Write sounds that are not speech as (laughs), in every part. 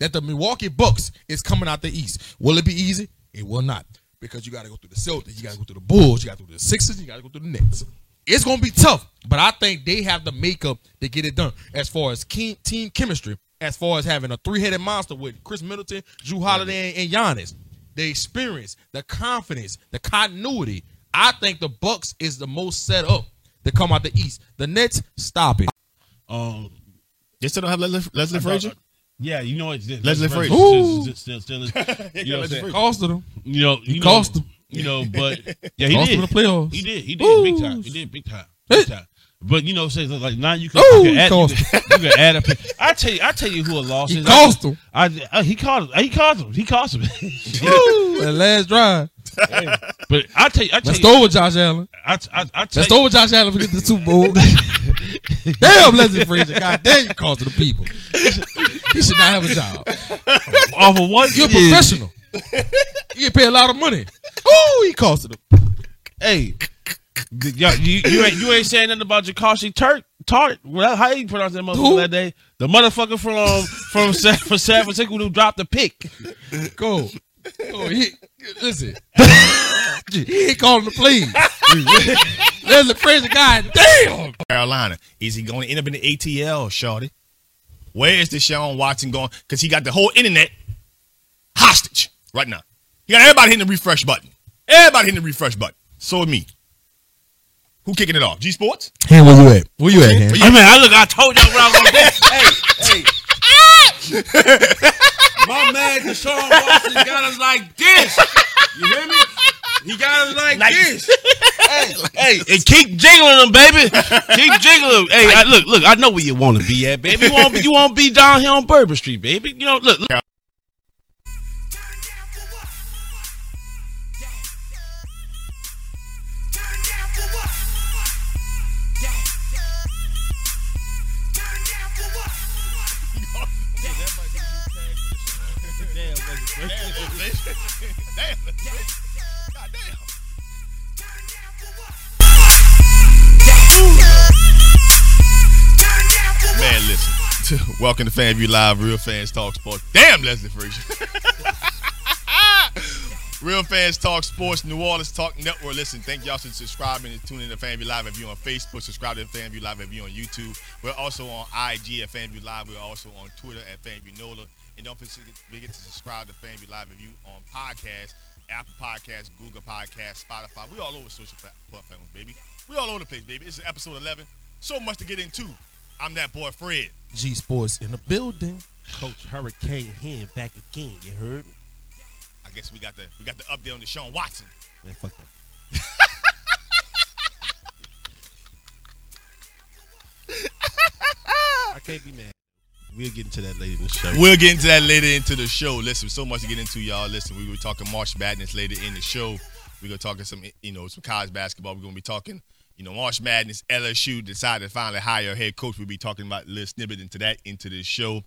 that the Milwaukee Bucks is coming out the East. Will it be easy? It will not. Because you got to go through the Celtics, you got to go through the Bulls, you got to go through the Sixers, you got to go through the Knicks. It's going to be tough, but I think they have the makeup to get it done as far as team chemistry, as far as having a three headed monster with Khris Middleton, Jrue Holiday, and Giannis. The experience, the confidence, the continuity. I think the Bucks is the most set up to come out the East. The Nets, stop it. Um, They still don't have Leslie, Leslie I thought- Frazier. Yeah, you know what? Leslie Frazier. Still, still, still, still is, you know what I'm? Costed them. You know, He you cost him. You know, but (laughs) yeah, he Cost did. him the playoffs. He did. He did big time. He did big time. Big time. But you know, say like now you can, Ooh, you, can add, you, can, you can add a pick. I tell you, I tell you who a loss He is. cost him. I, I, he cost him. He cost him. He cost him. (laughs) Woo, that last drive. (laughs) but I tell you, I tell Let's you, throw with Josh Allen. I, I, I tell Let's you, throw with Josh Allen for get the Super Bowl. (laughs) damn, Leslie Frazier. God damn, you cost the people. He should not have a job. off of one. You're a professional. You get paid a lot of money. Oh, he costed him. Hey, th- y'all, you, you ain't you ain't saying nothing about Jakashi Turk Tart. Well, how you pronounce that motherfucker that day? The motherfucker from from San, from San Francisco who dropped the pick. Go. Go. He, listen. (laughs) he ain't calling the plays. Leslie Frazier, God damn. Carolina. Is he going to end up in the ATL, Shorty? Where is Deshaun Watson going? Because he got the whole internet hostage right now. He got everybody hitting the refresh button. Everybody hitting the refresh button. So me. Who kicking it off? G Sports? Hey, where you at? Where you at, man? I mean, I look, I told y'all what I was gonna do. (laughs) hey, hey. My man Deshaun Watson got us like this. You hear me? He got us like Nice. this. hey, hey, and keep jiggling them, baby. Keep jiggling them. Hey, I, look, look, I know where you want to be at, baby. You want, you want to be down here on Bourbon Street, baby. You know, look, look. Listen. Welcome to FanView Live, Real Fans Talk Sports. Damn, Leslie Frazier. (laughs) Real Fans Talk Sports, New Orleans Talk Network. Listen, thank y'all for subscribing and tuning in to FanView Live. If you're on Facebook, subscribe to FanView Live. If you're on YouTube, we're also on IG at FanView Live. We're also on Twitter at FanView NOLA. And don't forget to subscribe to FanView Live if you're on podcast, Apple Podcasts, Google Podcasts, Spotify. We all over social platforms, baby. We all over the place, baby. It's episode 11. So much to get into. I'm that boy Fred. G Sports in the building. Coach Hurricane Hen back again. You heard? Me? I guess we got the we got the update on the Deshaun Watson. Man, fuck that. (laughs) I can't be mad. We'll get into that later in the show. We'll get into that later into the show. Listen, so much to get into, y'all. Listen, we were talking March Madness later in the show. We're gonna talk some, you know, some college basketball. We're gonna be talking, you know, March Madness. LSU decided to finally hire a head coach. We'll be talking about a little snippet into that into this show.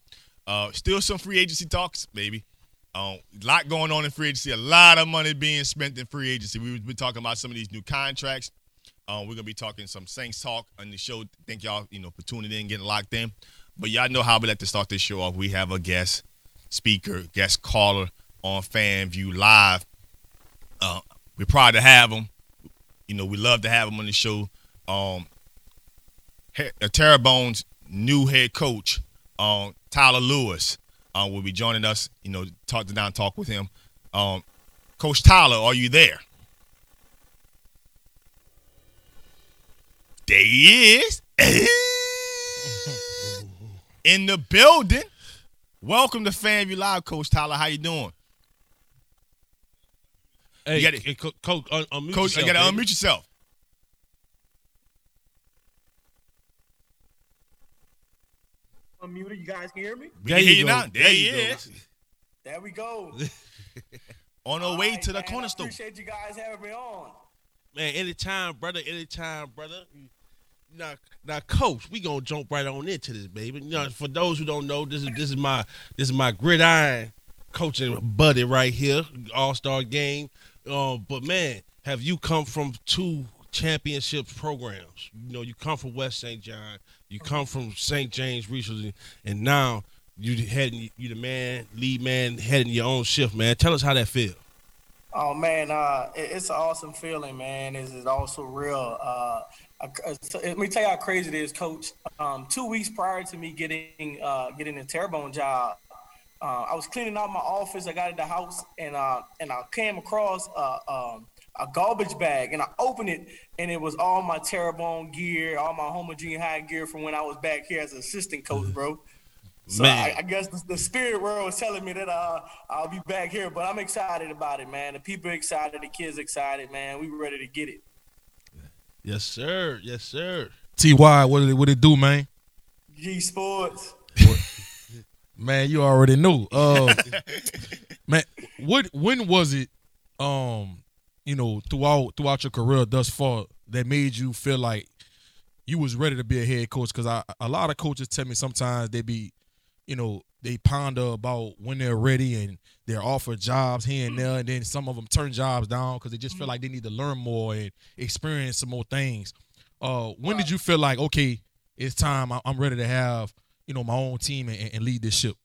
Uh, still some free agency talks, baby. Um, a lot going on in free agency. A lot of money being spent in free agency. We've been talking about some of these new contracts. Um, we're gonna be talking some Saints talk on the show. Thank y'all, you know, for tuning in, getting locked in. But y'all know how we like to start this show off. We have a guest speaker, guest caller on FanView Live. Uh, we're proud to have him. You know, we love to have him on the show. Um, uh, Terrebonne's new head coach, um, Tyler Lewis, uh, will be joining us. You know, talk to down talk with him. Um, coach Tyler, are you there? There he is. (laughs) In the building. Welcome to FanView Live, Coach Tyler. How you doing? Hey, You gotta- hey, co- coach, un- unmute Coach, you gotta unmute yourself. Unmuted. You guys can hear me? We There can hear you you go. now. There, There he you is. There we go. (laughs) On our All way right, to the man, cornerstone. I appreciate you guys having me on. Man, anytime, brother, anytime, brother. Now, now, coach, we gonna jump right on into this, baby. You know, for those who don't know, this is this is my this is my gridiron coaching buddy right here, All Star game. Um, but man, have you come from two championship programs? You know, you come from West St. John, you come from St. James recently, and now you heading you the man, lead man, heading your own shift, man. Tell us how that feel. Oh man, uh, it- it's an awesome feeling, man. It's, it's also real. Uh, I- I- so let me tell you how crazy it is, Coach. Um, two weeks prior to me getting uh, getting a Terrebonne job, uh, I was cleaning out my office. I got in the house, and uh, and I came across uh, um, a garbage bag, and I opened it, and it was all my Terrebonne gear, all my Houma Junior High gear from when I was back here as an assistant coach, bro. So Man. I, I guess the, the spirit world is telling me that uh, I'll be back here, but I'm excited about it, man. The people are excited, the kids excited, man. We ready to get it. Yes, sir. Yes, sir. Ty, what did it, what it do, man? G Sports. Man, you already knew. (laughs) Uh, man, what when was it? Um, you know, throughout throughout your career thus far, that made you feel like you was ready to be a head coach? Because I a lot of coaches tell me sometimes they be, you know, they ponder about when they're ready and they're offered jobs here and there, and then some of them turn jobs down because they just feel like they need to learn more and experience some more things. Uh, when did you feel like okay, it's time? I'm ready to have you know my own team and, and lead this ship.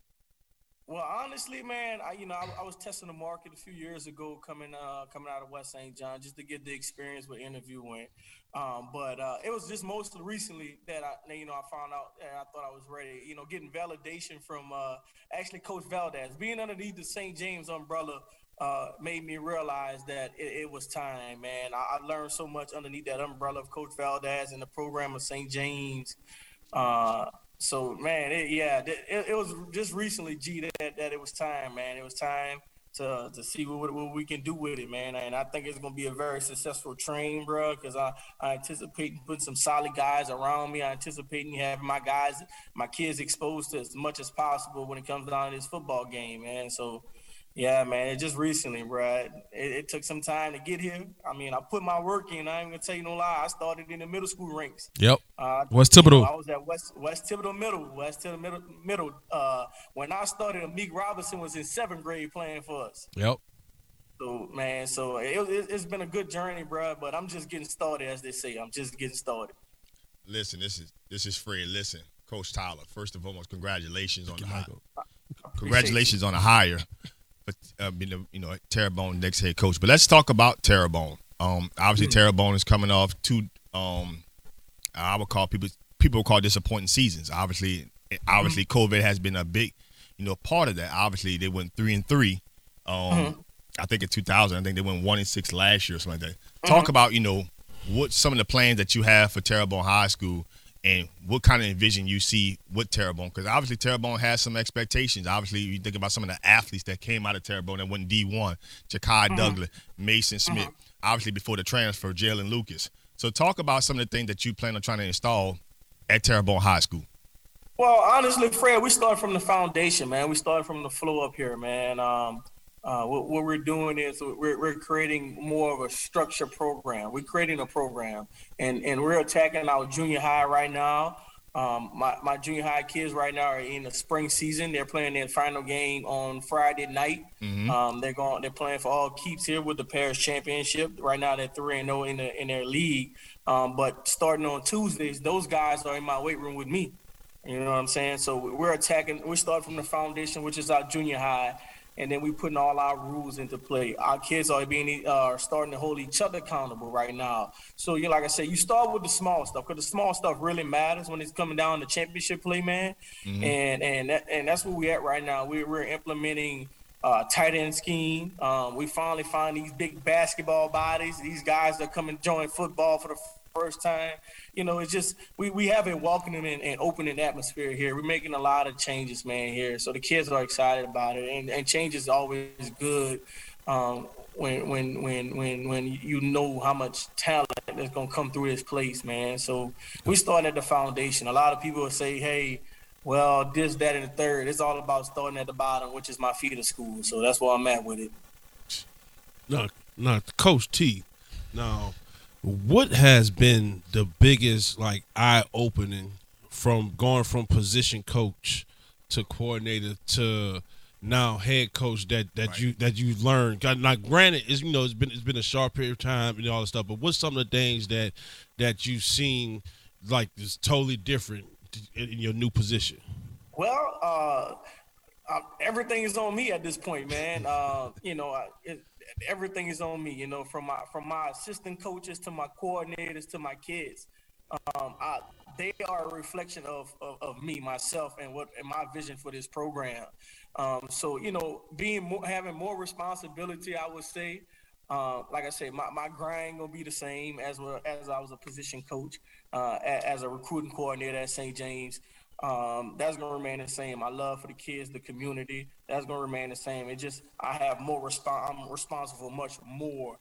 Well, honestly, man, I you know I, I was testing the market a few years ago, coming uh coming out of West St. John, just to get the experience with interviewing. Um, but uh, it was just mostly recently that I you know I found out and I thought I was ready. You know, getting validation from uh, actually Coach Valdez, being underneath the St. James umbrella. Uh, made me realize that it, it was time, man. I, I learned so much underneath that umbrella of Coach Valdez and the program of St. James. So man, it, yeah, it, it was just recently, G, that, that it was time, man. It was time to to see what, what we can do with it, man. And I think it's gonna be a very successful train, bro. Because I I anticipate putting some solid guys around me. I anticipating having my guys, my kids exposed to as much as possible when it comes down to this football game, man. So. Yeah, man. It just recently, bro. It, it took some time to get here. I mean, I put my work in. I ain't gonna tell you no lie. I started in the middle school ranks. Yep. Uh, West you know, I was at West West Thibodaux Middle. West Thibodaux Middle. middle. Uh, when I started, Meek Robinson was in seventh grade playing for us. Yep. So man, so it, it, it's been a good journey, bro. But I'm just getting started, as they say. I'm just getting started. Listen, this is this is Fred. Listen, Coach Tyler. First and foremost, congratulations on the hi- congratulations on the hire. But uh, being you know Terrebonne next head coach. But let's talk about Terrebonne. Um, obviously Terrebonne is coming off two. Um, I would call people people call disappointing seasons. Obviously, obviously COVID has been a big, you know, part of that. Obviously, they went three and three. Um, I think in 2000, I think they went one and six last year or something like that. Talk about you know what some of the plans that you have for Terrebonne High School and what kind of vision you see with Terrebonne because obviously Terrebonne has some expectations. Obviously, you think about some of the athletes that came out of Terrebonne that went D1, Jakai Douglas, Mason Smith, obviously before the transfer, Jalen Lucas. So talk about some of the things that you plan on trying to install at Terrebonne High School. Well, honestly, Fred, we start from the foundation, man. We start from the flow up here, man. Um, uh, what, what we're doing is we're, we're creating more of a structured program. We're creating a program, and, and we're attacking our junior high right now. Um, my, my junior high kids right now are in the spring season. They're playing their final game on Friday night. Um, they're going. They're playing for all keeps here with the Parish Championship. Right now, they're three and zero in the in their league. Um, but starting on Tuesdays, those guys are in my weight room with me. You know what I'm saying? So we're attacking. We start from the foundation, which is our junior high, and then we're putting all our rules into play. Our kids are being uh, are starting to hold each other accountable right now. So you, like I said, you start with the small stuff because the small stuff really matters when it's coming down to championship play, man. And and that, and that's where we at right now. We, we're implementing uh, tight end scheme. Um, we finally find these big basketball bodies. These guys that come and join football for the first time. You know, it's just we, we have a welcoming and, and opening atmosphere here. We're making a lot of changes, man, here. So the kids are excited about it, and, and change is always good. Um, when when when when when you know how much talent is gonna come through this place, man. So we start at the foundation. A lot of people will say, "Hey, well, this, that, and the third. It's all about starting at the bottom, which is my feeder school. So that's where I'm at with it. No, no, Coach T. Now, what has been the biggest like eye opening from going from position coach to coordinator to now head coach that that Right. you that you learned? God, Now, granted, it's you know it's been it's been a short period of time and all this stuff, but what's some of the things that that you've seen like is totally different in in your new position? Well, uh, uh, everything is on me at this point, man. Uh, you know, I, it, everything is on me. You know, from my from my assistant coaches to my coordinators to my kids. Um, I, they are a reflection of, of, of, me, myself, and what and my vision for this program. Um, so you know, being more, having more responsibility, I would say. Uh, like I said, my, my grind gonna be the same as well as I was a position coach, uh, as a recruiting coordinator at St. James. Um, that's gonna remain the same. My love for the kids, the community, that's gonna remain the same. It just I have more response. I'm responsible much more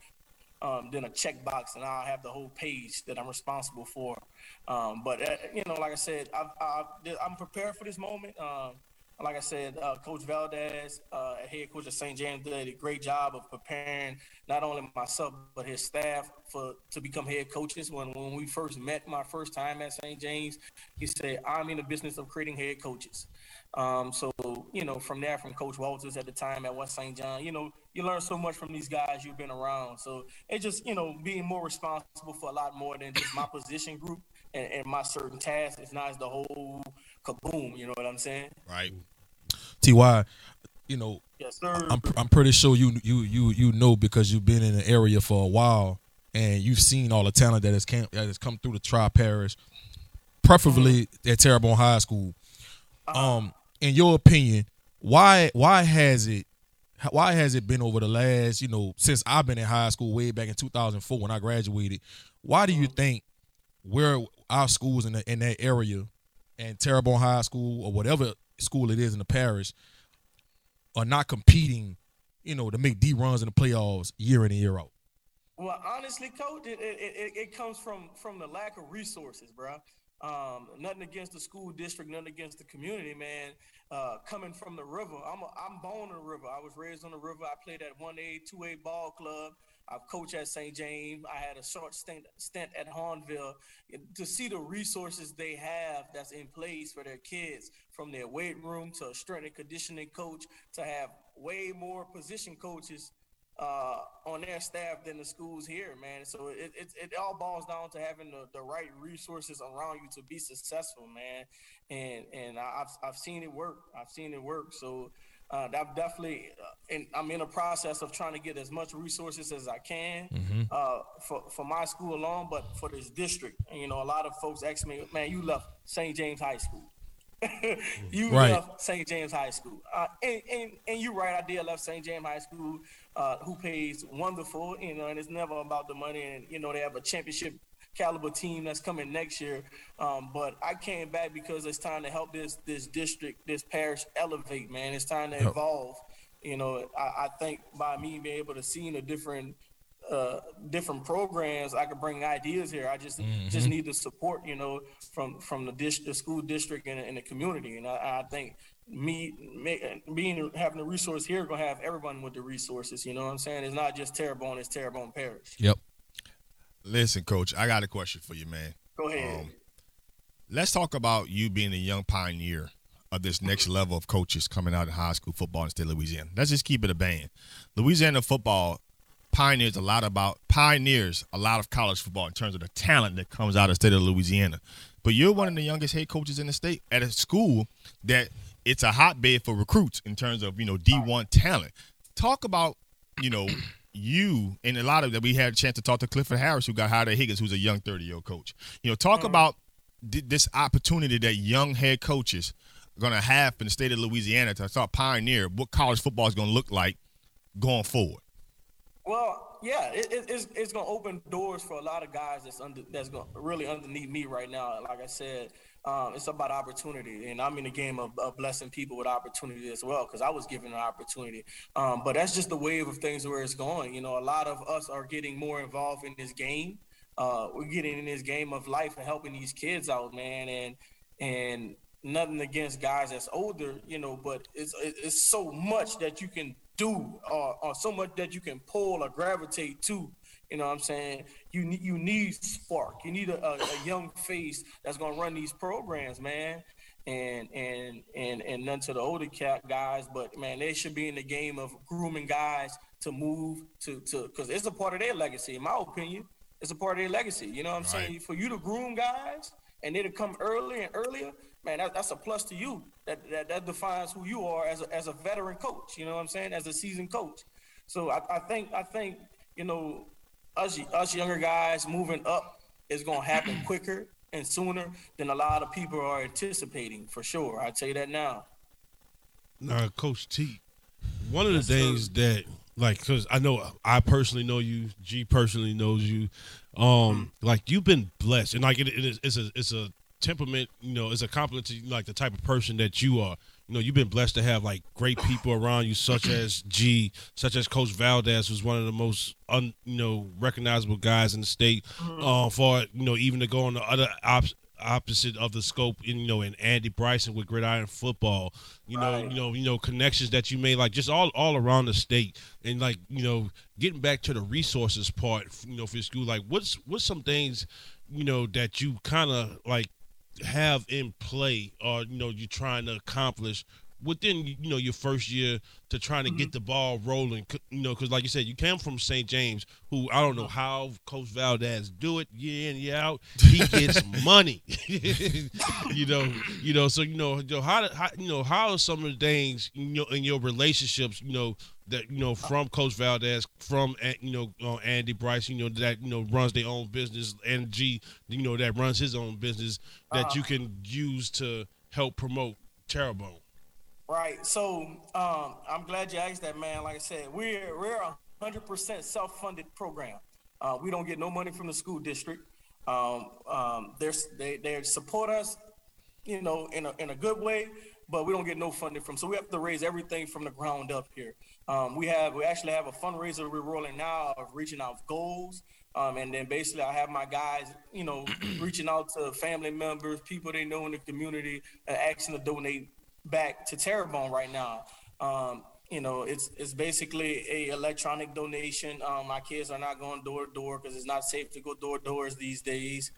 um, than a checkbox, and I have the whole page that I'm responsible for. Um, but uh, you know, like I said, I, am prepared for this moment. Um, like I said, uh, Coach Valdez, uh, head coach of St. James, did a great job of preparing not only myself but his staff for to become head coaches. When when we first met, my first time at St. James, he said, "I'm in the business of creating head coaches." Um, so you know, from there, from Coach Walters at the time at West St. John, you know, you learn so much from these guys you've been around. So it's just you know being more responsible for a lot more than just my position group and, and my certain tasks. It's not as the whole kaboom. You know what I'm saying? Right. Ty, you know, yes, sir. I'm I'm pretty sure you you you you know because you've been in the area for a while and you've seen all the talent that has came that has come through the tri parish, preferably mm-hmm. at Terrebonne High School. Uh-huh. Um, in your opinion, why why has it why has it been over the last you know since I've been in high school way back in 2004 when I graduated? Why do you mm-hmm. think where our schools in the, in that area and Terrebonne High School or whatever school it is in the parish are not competing, you know, to make D runs in the playoffs year in and year out? Well, honestly, coach, it, it, it, comes from from the lack of resources, bro. Um, nothing against the school district, nothing against the community, man. Uh, coming from the river, I'm a, I'm born in the river. I was raised on the river. I played at one A, two A ball club. I've coached at St. James. I had a short stint, stint at Hahnville. To see the resources they have that's in place for their kids, from their weight room to a strength and conditioning coach, to have way more position coaches uh, on their staff than the schools here, man. So it, it, it all boils down to having the, the right resources around you to be successful, man. And and I've I've seen it work. I've seen it work. So uh, that definitely, uh, and I'm in a process of trying to get as much resources as I can mm-hmm. uh, for for my school alone, but for this district. And, you know, a lot of folks ask me, "Man, you left St. James High School." (laughs) you right. left St. James High School, uh, and, and and you're right. I did left St. James High School, uh, who pays wonderful, you know, and it's never about the money. And you know, they have a championship caliber team that's coming next year. Um, but I came back because it's time to help this this district, this parish elevate. Man, it's time to evolve. You know, I, I think by me being able to see the different uh, different programs, I could bring ideas here. I just mm-hmm. just need the support, you know, from from the dish, the school district and, and the community. And I, I think me being having the resource here gonna have everyone with the resources. You know what I'm saying? It's not just Terrebonne; it's Terrebonne Parish. Yep. Listen, coach, I got a question for you, man. Go ahead. Um, let's talk about you being a young pioneer of this next level of coaches coming out of high school football in state of Louisiana. Let's just keep it a band. Louisiana football pioneers a lot about pioneers a lot of college football in terms of the talent that comes out of the state of Louisiana. But you're one of the youngest head coaches in the state at a school that it's a hotbed for recruits in terms of, you know, D1 talent. Talk about, you know, you and a lot of that we had a chance to talk to Clifford Harris, who got hired at Higgins, who's a young 30 year old coach. You know, talk mm-hmm. about this opportunity that young head coaches are going to have in the state of Louisiana to start pioneer what college football is going to look like going forward. Well, yeah, it, it, it's it's going to open doors for a lot of guys that's under that's going really underneath me right now. Like I said, um, it's about opportunity, and I'm in the game of, of blessing people with opportunity as well because I was given an opportunity. Um, but that's just the wave of things where it's going. You know, a lot of us are getting more involved in this game. Uh, we're getting in this game of life and helping these kids out, man. And and nothing against guys that's older, you know, but it's it's so much that you can do, or, or so much that you can pull or gravitate to you know what I'm saying? You need you need spark. You need a, a, a young face that's gonna run these programs, man. And and and and none to the older cat guys, but man, they should be in the game of grooming guys to move to to because it's a part of their legacy, in my opinion. It's a part of their legacy. You know what I'm right. saying? For you to groom guys and they to come earlier and earlier, man, that, that's a plus to you. That, that that defines who you are as a, as a veteran coach. You know what I'm saying? As a seasoned coach. So I, I think I think you know us us younger guys moving up is gonna happen (clears throat) quicker and sooner than a lot of people are anticipating for sure. I tell you that now. Now, Coach T, one of the things that like because I know I personally know you, G personally knows you. Um, like you've been blessed, and like it, it is, it's a it's a temperament, you know, it's a compliment to like the type of person that you are. You know, you've been blessed to have like great people around you, such as G, such as Coach Valdez, who's one of the most un, you know recognizable guys in the state. Uh, for you know, even to go on the other op- opposite of the scope, you know, in Andy Bryson with Gridiron Football. You know, Right. you know, you know, connections that you made, like just all all around the state, and like you know, getting back to the resources part, you know, for your school. Like, what's what's some things, you know, that you kind of like have in play or you know you're trying to accomplish within you know your first year to trying to get the ball rolling you know because like you said you came from st james who i don't know how coach valdez do it year in year out he gets money you know you know so you know, how, how you know how are some of the things you know in your relationships you know that you know from coach valdez from uh, you know uh, andy bryce you know that you know runs their own business and g you know that runs his own business that you can use to help promote terrebonne Right. So um, I'm glad you asked that, man. Like I said, we're we're a hundred percent self-funded program. Uh, we don't get no money from the school district. Um, um, they they support us, you know, in a in a good way, but we don't get no funding from. So we have to raise everything from the ground up here. Um, we have we actually have a fundraiser we're rolling now of reaching out goals. Um, and then basically I have my guys, you know, (clears throat) reaching out to family members, people they know in the community, uh, asking to donate back to Terrebonne right now. Um, you know, it's it's basically a electronic donation. Um, my kids are not going door to door because it's not safe to go door to doors these days.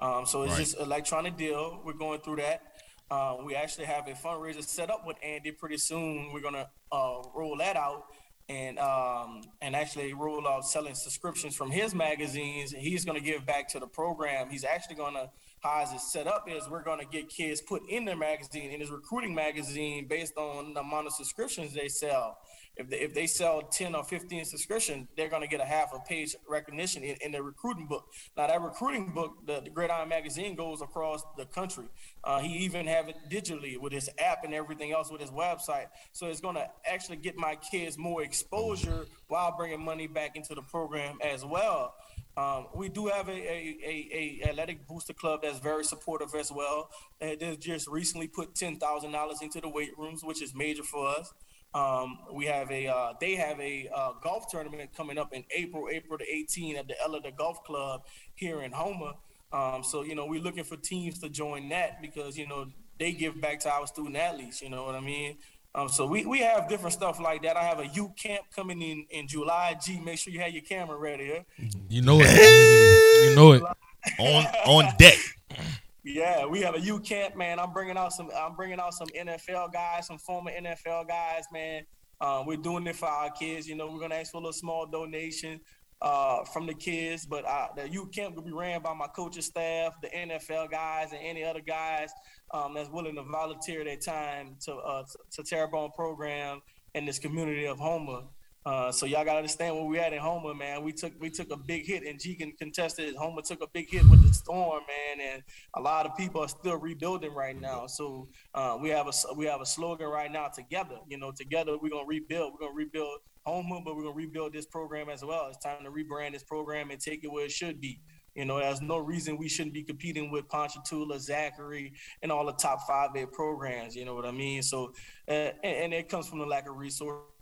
Um, so it's Right. just electronic deal. We're going through that. Uh, we actually have a fundraiser set up with Andy pretty soon. We're gonna uh, roll that out and um, and actually roll out selling subscriptions from his magazines. He's gonna give back to the program. He's actually gonna how is set up is we're gonna get kids put in their magazine in his recruiting magazine based on the amount of subscriptions they sell. If they, if they sell 10 or 15 subscription, they're going to get a half a page recognition in, in their recruiting book. Now, that recruiting book, the, the Gridiron Magazine, goes across the country. Uh, he even have it digitally with his app and everything else with his website. So it's going to actually get my kids more exposure while bringing money back into the program as well. Um, we do have a, a, a, a athletic booster club that's very supportive as well. They just recently put ten thousand dollars into the weight rooms, which is major for us. Um, we have a uh, they have a uh, golf tournament coming up in April, April the 18th at the Elida Golf Club here in Houma. Um, so you know we're looking for teams to join that because you know they give back to our student athletes. You know what I mean? Um, so we, we have different stuff like that. I have a youth camp coming in in July. G, make sure you have your camera ready. Huh? You know it. you know it. (laughs) on on deck. (laughs) Yeah, we have a youth camp, man. I'm bringing out some. I'm bringing out some NFL guys, some former NFL guys, man. Uh, we're doing it for our kids. You know, we're gonna ask for a little small donation uh, from the kids, but the youth camp will be ran by my coaching staff, the NFL guys, and any other guys um, that's willing to volunteer their time to uh, to, to Terrebonne program in this community of Houma. Uh, so y'all gotta understand where we at in Houma, man. We took we took a big hit, and G can contest it. Houma took a big hit with the storm, man, and a lot of people are still rebuilding right now. So uh, we have a we have a slogan right now. Together, you know, together we're gonna rebuild. We're gonna rebuild Houma, but we're gonna rebuild this program as well. It's time to rebrand this program and take it where it should be. You know, there's no reason we shouldn't be competing with Ponchatoula, Zachary, and all the top five A programs. You know what I mean? So, uh, and, and it comes from the lack of resources.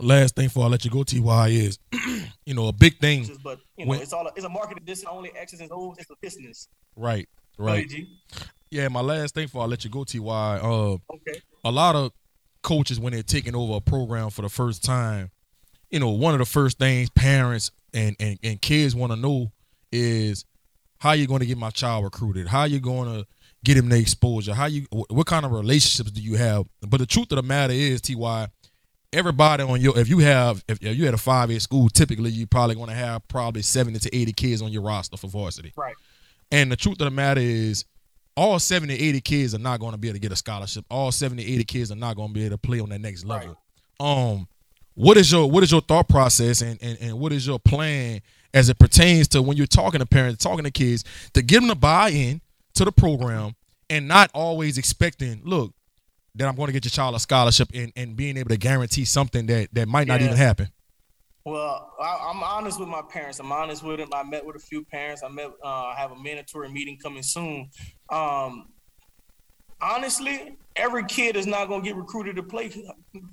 Last thing before I let you go, Ty is, (clears throat) you know, a big thing. but you know, When- it's all it's a marketing. This is only X's and O's. It's a business. Right, right. Yeah, my last thing before I let you go, Ty. Uh, Okay. a lot of coaches when they're taking over a program for the first time, you know, one of the first things parents and and, and kids want to know is how you going to get my child recruited, how you going to get him the exposure, how you what kind of relationships do you have? But the truth of the matter is, Ty, everybody on your if you have if, if you had a five A school, typically you probably going to have probably seventy to eighty kids on your roster for varsity. Right. And the truth of the matter is, all 70, 80 kids are not going to be able to get a scholarship. All 70, 80 kids are not going to be able to play on that next level. Um, what is your what is your thought process and, and and what is your plan as it pertains to when you're talking to parents, talking to kids, to get them to buy in to the program and not always expecting, look, that I'm going to get your child a scholarship and, and being able to guarantee something that that might not Yeah. even happen. Well, I, I'm honest with my parents. I'm honest with them. I met with a few parents. I met. Uh, I have a mandatory meeting coming soon. Um, honestly, every kid is not going to get recruited to play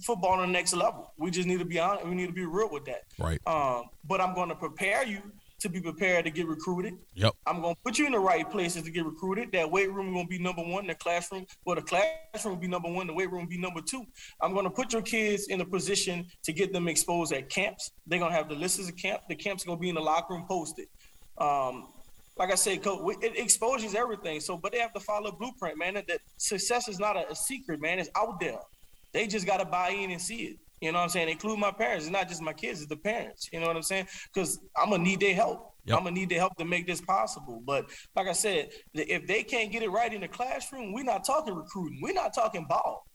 football on the next level. We just need to be honest. We need to be real with that. Right. Um, but I'm going to prepare you to be prepared to get recruited. Yep. I'm gonna put you in the right places to get recruited. That weight room gonna be number one. The classroom, well, the classroom will be number one. The weight room will be number two. I'm gonna put your kids in a position to get them exposed at camps. They're gonna have the lists of camp. The camps gonna be in the locker room posted. Um, like I said, coach, it exposes everything. So, but they have to follow a blueprint, man. That, that success is not a, a secret, man. It's out there. They just got to buy in and see it. You know what I'm saying? Include my parents. It's not just my kids, it's the parents. You know what I'm saying? Because I'm going to need their help. Yep. I'm going to need their help to make this possible. But like I said, if they can't get it right in the classroom, we're not talking recruiting. We're not talking ball.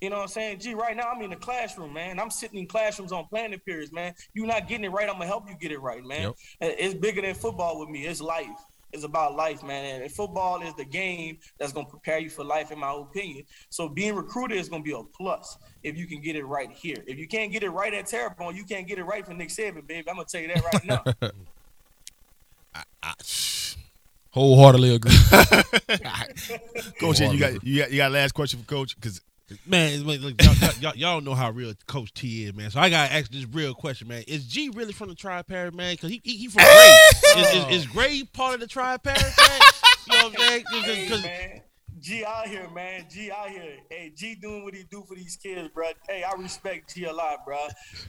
You know what I'm saying? Gee, right now I'm in the classroom, man. I'm sitting in classrooms on planning periods, man. You're not getting it right. I'm gonna help you get it right, man. Yep. It's bigger than football with me. It's life. It's about life, man. And football is the game that's gonna prepare you for life, in my opinion. So being recruited is gonna be a plus if you can get it right here. If you can't get it right at Terrebonne, you can't get it right for Nick Saban, baby. I'm gonna tell you that right now. (laughs) Wholeheartedly agree. (laughs) (laughs) Coach, you got you got you got last question for Coach because Man, look, look, y'all, y'all, y'all, y'all know how real Coach T is, man. So I gotta ask this real question, man. Is G really from the Tri Parish, man? Because he, he he from Gray. is, is, is (laughs) Gray part of the Tri Parish, man? You know what I'm saying? 'Cause- hey, 'cause- man. G out here, man. G out here. Hey, G doing what he do for these kids, bro. Hey, I respect G a lot, bro.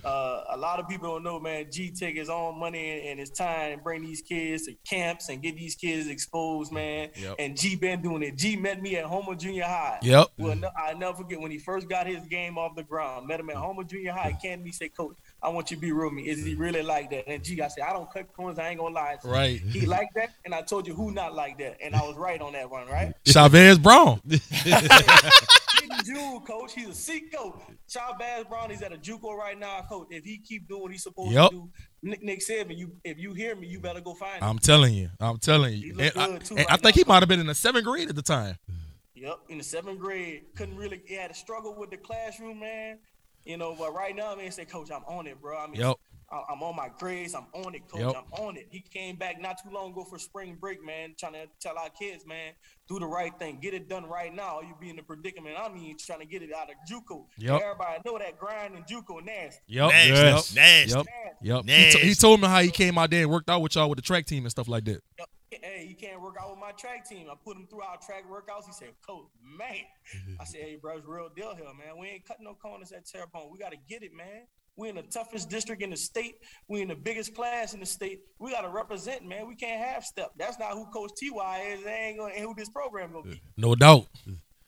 Uh, a lot of people don't know, man. G take his own money and, his time and bring these kids to camps and get these kids exposed, man. Yep. And G been doing it. G met me at Houma Junior High. Yep. Well, no, I never forget when he first got his game off the ground. Met him at Houma Junior High. Me, say, Coach, I want you to be real with me. Is he really like that? And G, I said, I don't cut corners. I ain't gonna lie. Right. He like that, and I told you who not like that, and I was right on that one, right? (laughs) Chavez Brown. (laughs) He's a Jew coach. He's a Sikh coach. Chavez Brown, he's at a JUCO right now, coach. If he keep doing what he's supposed Yep. to do, Nick, Nick Saban, you if you hear me, you better go find him. I'm telling you. I'm telling He you. look And I, good, too, and I think now. he might have been in the seventh grade at the time. Yep, in the seventh grade, couldn't really. He had a struggle with the classroom, man. You know, but right now, man, say, Coach, I'm on it, bro. I mean, Yep. I- I'm on my grades. I'm on it, coach. Yep. I'm on it. He came back not too long ago for spring break, man, trying to tell our kids, man, do the right thing, get it done right now. You be in the predicament. I mean, trying to get it out of JUCO. Yep. Everybody know that grind in JUCO nasty. Yep. Nasty. Yep. Nasty. Yep. Yep. He, Nasty. to- he told me how he came out there and worked out with y'all with the track team and stuff like that. Yep. Hey, he can't work out with my track team. I put him through our track workouts. He said, Coach, man. I said, hey, bro, it's real deal here, man. We ain't cutting no corners at Terrebonne. We got to get it, man. We in the toughest district in the state. We in the biggest class in the state. We got to represent, man. We can't half step. That's not who Coach Ty is. That ain't gonna, ain't who this program gonna be. No doubt.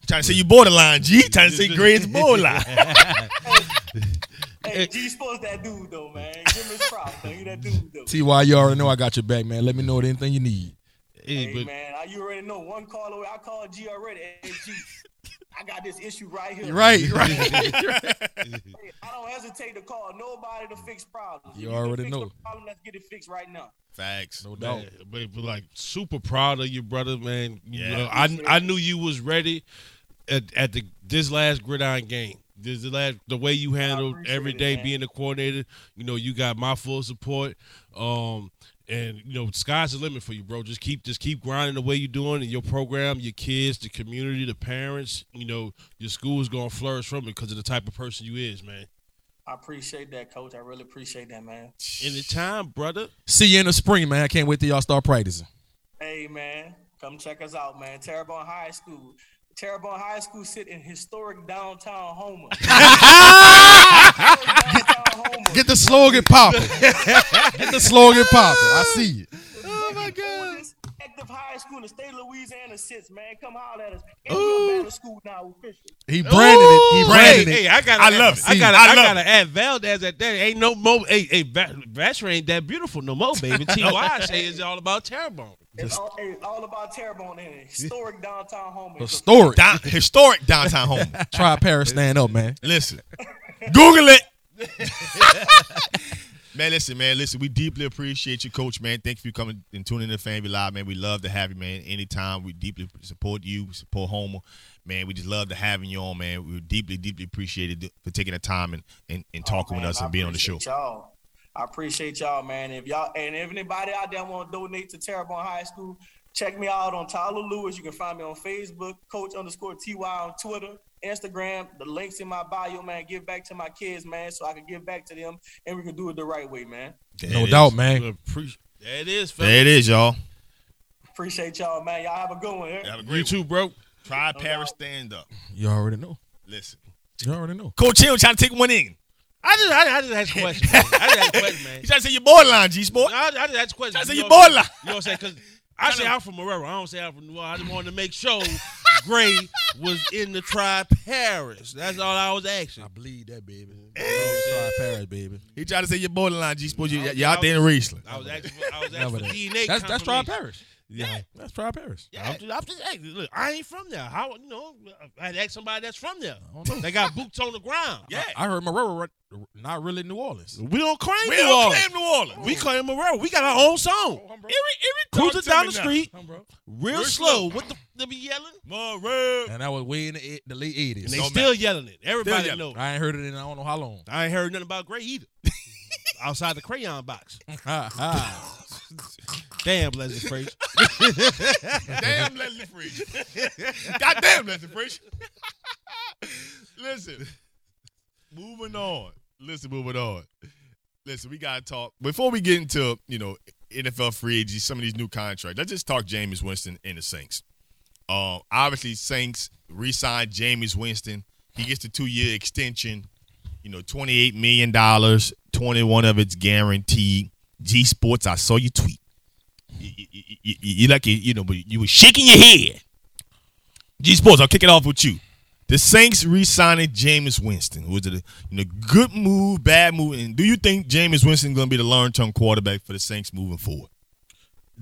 trying to say you borderline, G. Trying to say (laughs) Gray's borderline. (laughs) Hey, G supposed that dude though, man. Give him his props. though. He that dude though. Ty, you already know I got your back, man. Let me know anything you need. Hey, Hey but- man, I- you already know one call away. I called G already. Hey G, (laughs) I got this issue right here. Right, right. Hey, I don't hesitate to call nobody to fix problems. You If already know. Problem, let's get it fixed right now. Facts. No doubt. Man, but, but, like super proud of you, brother, man. You Yeah. know, I I knew you was ready at, at the this last gridiron game. This the last the way you handled every day it, being the coordinator. You know, you got my full support. Um, and you know, sky's the limit for you, bro. Just keep just keep grinding the way you're doing, and your program, your kids, the community, the parents. You know, your school's gonna flourish from it because of the type of person you is, man. I appreciate that, coach. I really appreciate that, man. Anytime, brother. See you in the spring, man. I can't wait till y'all start practicing. Hey, man, come check us out, man. Terrebonne High School. Terrebonne High School sit in historic downtown Houma. (laughs) Downtown Get the slogan popping. Get the slogan popping. I see it. Oh my God! Active high school in the state of Louisiana sits, man. Come holler at us. And we're a school now, official. He branded it. He branded hey, it. Hey, I got. I love it. I got. I I, got to add Valdez at that. Ain't no more. Hey, hey, Va- ain't that beautiful no more, baby. (laughs) Ty say it's all about Terrebonne. It's all, it's all about Terrebonne and historic downtown Houma. Historic. Down, (laughs) historic downtown Houma. (laughs) Tri Parish stand up, man. Listen, (laughs) Google it. man, listen, man, listen. We deeply appreciate you, Coach. Man, thank you for coming and tuning in to FanView Live, man. We love to have you, man. Anytime we deeply support you, we support Houma, man. We just love to having you on, man. We deeply, deeply appreciate it for taking the time and and, and oh, talking Oh, man, with us I and being on the show. Y'all. I appreciate y'all, man. If y'all and if anybody out there want to donate to Terrebonne High School, check me out on Tyler Lewis. You can find me on Facebook, Coach underscore Ty on Twitter, Instagram. The links in my bio, man. Give back to my kids, man, so I can give back to them, and we can do it the right way, man. There No it doubt, man. Appreciate- There it is, There fella. it is, y'all. Appreciate y'all, man. Y'all have a good one. eh? Have a You great too, bro. Try No Paris doubt. stand up. You already know. Listen, You already know. Coach Hill trying to take one in. I just, I, I just asked a question. Man. I just asked a question, man. He trying to say your borderline, G Sport. I, I just asked a question. Trying to say You your I'm borderline. You know what I'm saying? Because I say I'm from Marrero. I don't say I'm from New Orleans. I just wanted to make sure (laughs) Gray was in the tri Parish. That's all I was asking. I believe that, baby. Mm-hmm. Tri Parish, baby. He tried to say your borderline, G Sport. You, I was- you out there in Raceland. I was asking for, I was asking for. DNA. That's that's Try confirmation. Paris. Yeah. That's Tri Parish. Yeah, I'm just, I'm just asking. Look, I ain't from there. How you know? I had to ask somebody that's from there. I don't know. They got boots on the ground. Yeah. I heard Marrero, right- not really New Orleans. We don't claim We New don't Orleans. claim New Orleans. We claim Marrero. We got our own song. Every, every Cruising down the now. street, Come, real Real slow. slow. What the they be yelling? Monroe. And that was way in the, eight- the late And eighties. they No still yelling it. Everybody yelling. know. I ain't heard it in I don't know how long. I ain't heard nothing about Gray either. (laughs) Outside the crayon box. (laughs) Damn, Leslie Frazier. Damn Leslie Frazier. Goddamn Leslie Frazier. Listen. Moving on. Listen, moving on. Listen, we gotta talk before we get into you know NFL free agency, some of these new contracts. Let's just talk Jameis Winston and the Saints. Um, obviously, Saints re-signed Jameis Winston. He gets the two-year extension. You know, twenty-eight million dollars. Twenty-one of it's guaranteed. G Sports, I saw you tweet. You, you, you, you, like you, you know, but you were shaking your head. G Sports, I'll kick it off with you. The Saints re-signing Jameis Winston. Was it a you know, good move, bad move? And do you think Jameis Winston going to be the long-term quarterback for the Saints moving forward?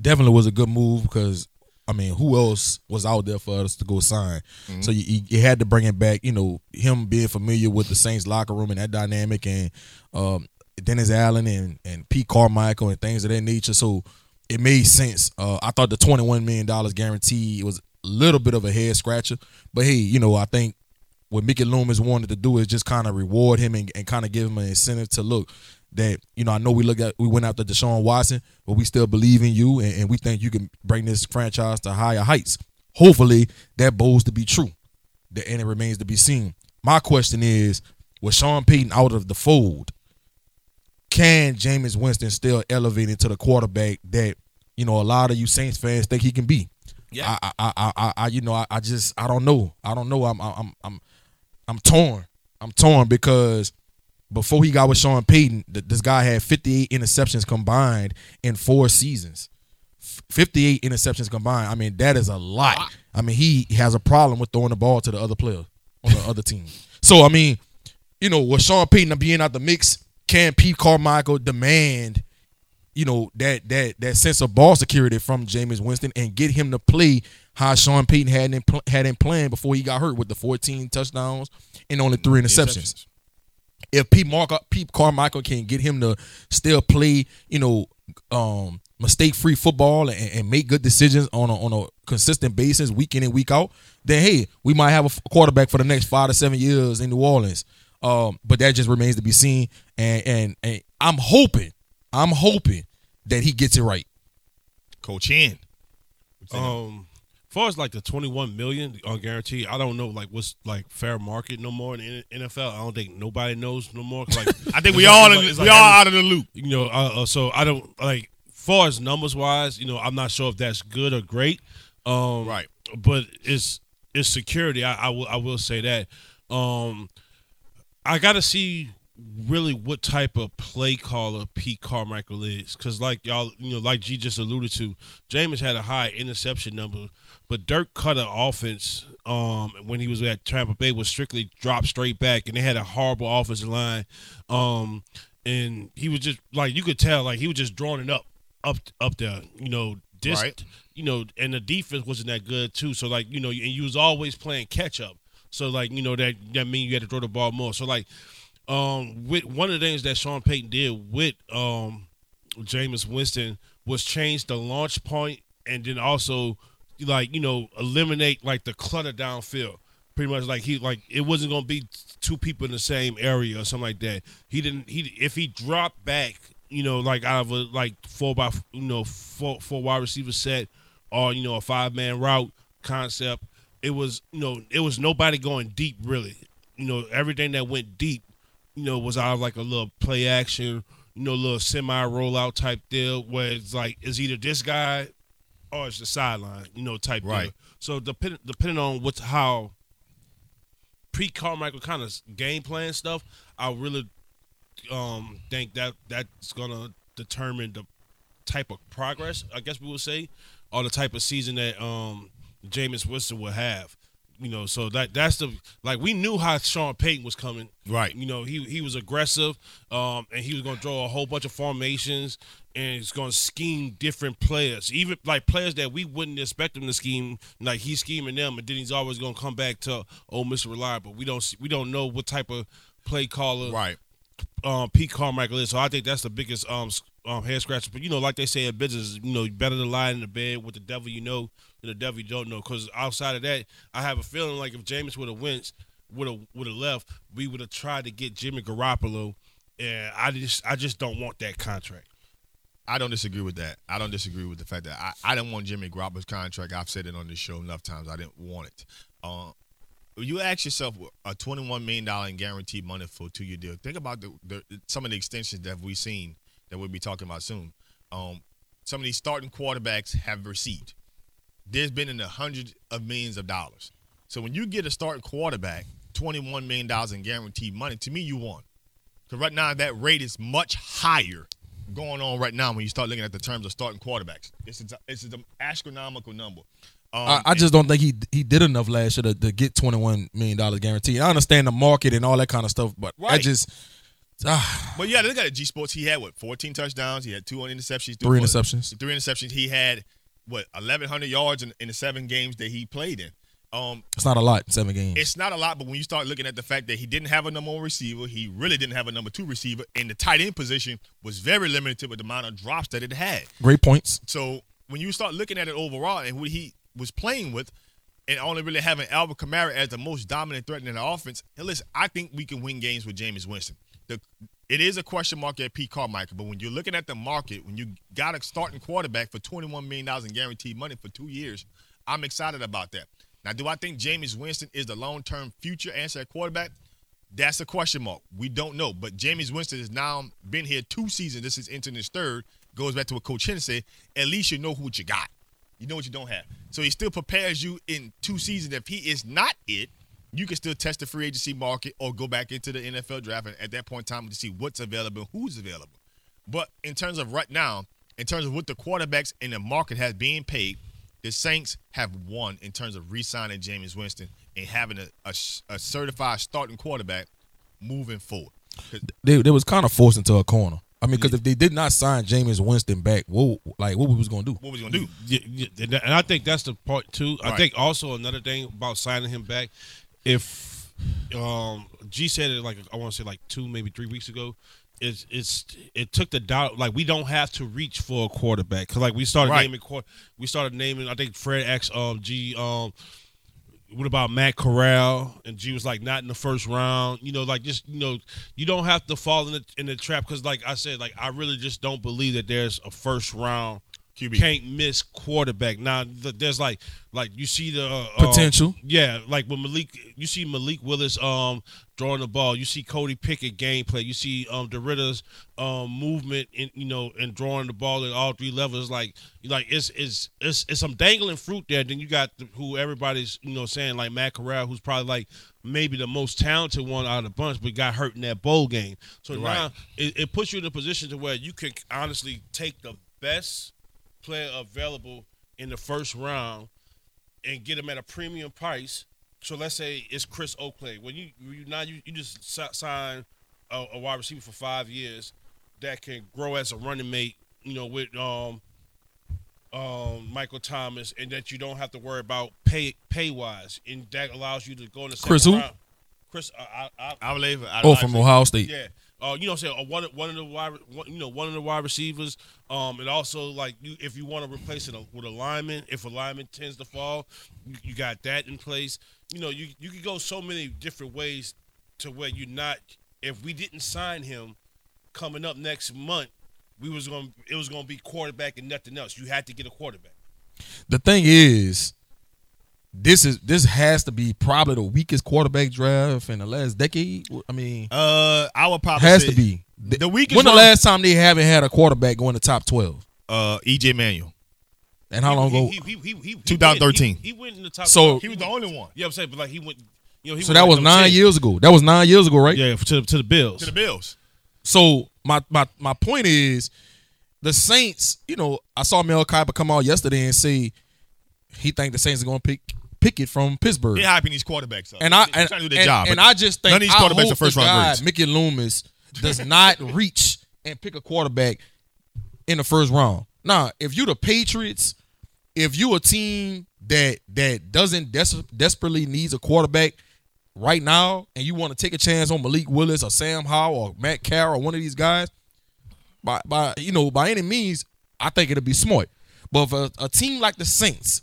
Definitely was a good move because I mean, who else was out there for us to go sign? So you, you, you had to bring it back. You know, him being familiar with the Saints locker room and that dynamic, and um, Dennis Allen and and Pete Carmichael and things of that nature. So it made sense. Uh, I thought the twenty one million dollars guarantee was a little bit of a head scratcher, but hey, you know, I think what Mickey Loomis wanted to do is just kind of reward him and, and kind of give him an incentive to look that you know I know we look at we went after Deshaun Watson, but we still believe in you and, and we think you can bring this franchise to higher heights. Hopefully that bows to be true, and it remains to be seen. My question is, was Sean Payton out of the fold, can Jameis Winston still elevate into the quarterback that you know a lot of you Saints fans think he can be? Yeah. I, I, I, I, I you know, I, I just, I don't know. I don't know. I'm, I'm, I'm, I'm torn. I'm torn because before he got with Sean Payton, th- this guy had 58 interceptions combined in four seasons. F- 58 interceptions combined. I mean, that is a lot. I mean, he has a problem with throwing the ball to the other player on the other team. So, I mean, you know, with Sean Payton being out the mix, can Pete Carmichael demand, you know, that that that sense of ball security from Jameis Winston and get him to play how Sean Payton had him had him playing before he got hurt with the 14 touchdowns and only three interceptions if Pete Mark Pete Carmichael can get him to still play, you know, um, mistake free football and, and make good decisions on a, on a consistent basis, week in and week out, then hey, we might have a quarterback for the next five to seven years in New Orleans. Um, but that just remains to be seen. And and and I'm hoping, I'm hoping that he gets it right. Coach Hen. Um, as far as like the twenty one million on guarantee, I don't know like what's like fair market no more in the NFL. I don't think nobody knows no more. Like (laughs) I think we it's all like- in, it's we like all out of the loop. you know, uh, uh, so I don't like far as numbers wise, you know, I'm not sure if that's good or great. Um, Right. But it's it's security. I, I will I will say that. Um, I got to see really what type of play caller Pete Carmichael is, because like y'all, you know, like G just alluded to, Jameis had a high interception number, but Dirk Koetter offense, um, when he was at Tampa Bay, was strictly drop straight back, and they had a horrible offensive line, um, and he was just like you could tell, like he was just drawing it up, up, up there, you know, this, Right. you know, and the defense wasn't that good too. So like, you know, and you was always playing catch up. So like, you know, that that mean you had to throw the ball more. So like, um, with one of the things that Sean Payton did with um, Jameis Winston was change the launch point and then also like you know eliminate like the clutter downfield. Pretty much like he like it wasn't gonna be two people in the same area or something like that. He didn't he if he dropped back, you know, like out of a like four by you know four four wide receiver set or you know a five man route concept. It was you know it was nobody going deep really. You know everything that went deep, you know, was out of like a little play action, you know, little semi rollout type deal where it's like it's either this guy or it's the sideline, you know, type Right. deal. So depending depending on what's how Pete Carmichael kind of game plan stuff, I really um think that that's gonna determine the type of progress, I guess we would say, or the type of season that um Jameis Winston will have. You know, so that that's the like we knew how Sean Payton was coming. Right. You know, he he was aggressive, um, and he was gonna draw a whole bunch of formations and he's gonna scheme different players. Even like players that we wouldn't expect him to scheme, like he's scheming them, and then he's always gonna come back to oh Mr. Reliable. We don't see- we don't know what type of play caller Right. um, Pete Carmichael is. So I think that's the biggest um, um head scratcher. But you know, like they say in business, you know, you better to lie in the bed with the devil you know than the devil don't know. Because outside of that, I have a feeling like if Jameis would have went, would have would have left, we would have tried to get Jimmy Garoppolo, and I just I just don't want that contract. I don't disagree with that. I don't disagree with the fact that I, I didn't want Jimmy Garoppolo's contract. I've said it on this show enough times. I didn't want it. Uh, you ask yourself a twenty-one million dollar in guaranteed money for a two-year deal. Think about the, the some of the extensions that we've seen that we'll be talking about soon. Um, some of these starting quarterbacks have received. There's been in the hundreds of millions of dollars. So when you get a starting quarterback, twenty-one million dollars in guaranteed money, to me, you won. Because right now that rate is much higher going on right now when you start looking at the terms of starting quarterbacks. It's a, it's an astronomical number. Um, I, I just don't think he he did enough last year to, to get twenty one million dollars guarantee. I understand the market and all that kind of stuff, but I just ah, But yeah, look at. G Sports. He had what 14 touchdowns. He had two on interceptions. Three four- interceptions. Three interceptions. He had what 1,100 yards in, in the seven games that he played in. Um, it's not a lot in seven games. it's not a lot, but when you start looking at the fact that he didn't have a number one receiver, he really didn't have a number two receiver, and the tight end position was very limited with the amount of drops that it had. Great points. So when you start looking at it overall and who he was playing with, and only really having Alvin Kamara as the most dominant threat in the offense, and listen, I think we can win games with Jameis Winston. The, it is a question mark at Pete Carmichael, but when you're looking at the market, when you got a starting quarterback for $21 million in guaranteed money for two years, I'm excited about that. Now, do I think Jameis Winston is the long-term future answer at quarterback? That's a question mark. We don't know. But Jameis Winston has now been here two seasons. This is entering his third. Goes back to what Coach Henry said. At least you know what you got. You know what you don't have. So he still prepares you in two seasons. If he is not it, you can still test the free agency market or go back into the NFL draft and at that point in time to see what's available, who's available. But in terms of right now, in terms of what the quarterbacks in the market has being paid, the Saints have won in terms of re-signing Jameis Winston and having a, a, a certified starting quarterback moving forward. They they was kind of forced into a corner. I mean, because if they did not sign Jameis Winston back, what like what we was gonna do? What was he gonna do? Yeah, yeah, and I think that's the part too. I think also another thing about signing him back, if um G said it like I want to say like two maybe three weeks ago, it's it's it took the doubt like we don't have to reach for a quarterback because like we started Right. naming we started naming I think Fred asked um G um what about Matt Corral? And G was like, not in the first round. You know, like just you know, you don't have to fall in the in the trap because, like I said, like I really just don't believe that there's a first round QB. can't miss quarterback. Now th- there's like like you see the uh, Potential. yeah, like when Malik, you see Malik Willis um throwing the ball. You see Cody Pickett gameplay. You see um Doritta's um movement in you know and drawing the ball at all three levels. Like like it's it's it's, it's some dangling fruit there. Then you got the, who everybody's you know saying like Matt Corral, who's probably like maybe the most talented one out of the bunch, but got hurt in that bowl game. So Right. now it, it puts you in a position to where you can honestly take the best player available in the first round and get him at a premium price. So let's say it's Chris Olave. When you, you now you, you just sign a, a wide receiver for five years that can grow as a running mate. You know, with um um, Michael Thomas, and that you don't have to worry about pay pay wise, and that allows you to go in the second Chris who? Chris, uh, I, I, I believe. I, Oh, I- from Ohio State. yeah. Uh, you know, saying uh, one one of the wide, one, you know, one of the wide receivers. Um, and also like you, if you want to replace it with a lineman, if a lineman tends to fall, you, you got that in place. You know, you you could go so many different ways to where you're not. If we didn't sign him, coming up next month, we was going. to It was going to be quarterback and nothing else. You had to get a quarterback. The thing is, this is this has to be probably the weakest quarterback draft in the last decade. I mean, Uh, I would probably has say to be. the weakest. When the one- last time they haven't had a quarterback go in the top twelve? Uh, EJ Manuel. And how long ago? He, he, he, he, he 2013. He, he went in the top. So- 12. He was the only one Yeah, I'm saying, but like he went. You know, he So that was nine 10. years ago. That was nine years ago, right? Yeah, to to the Bills. to the Bills. So my my my point is, the Saints. You know, I saw Mel Kiper come out yesterday and say he think the Saints are going to pick pick it from Pittsburgh. They're hyping these quarterbacks up. And I and, trying to do their and, job. and I just think none of these I quarterbacks hope are first round guy. Mickey Loomis does not (laughs) reach and pick a quarterback in the first round. Now, if you the Patriots, if you a team that that doesn't des- desperately needs a quarterback right now, and you want to take a chance on Malik Willis or Sam Howell or Matt Corral or one of these guys, by by you know by any means, I think it'll be smart. But for a team like the Saints,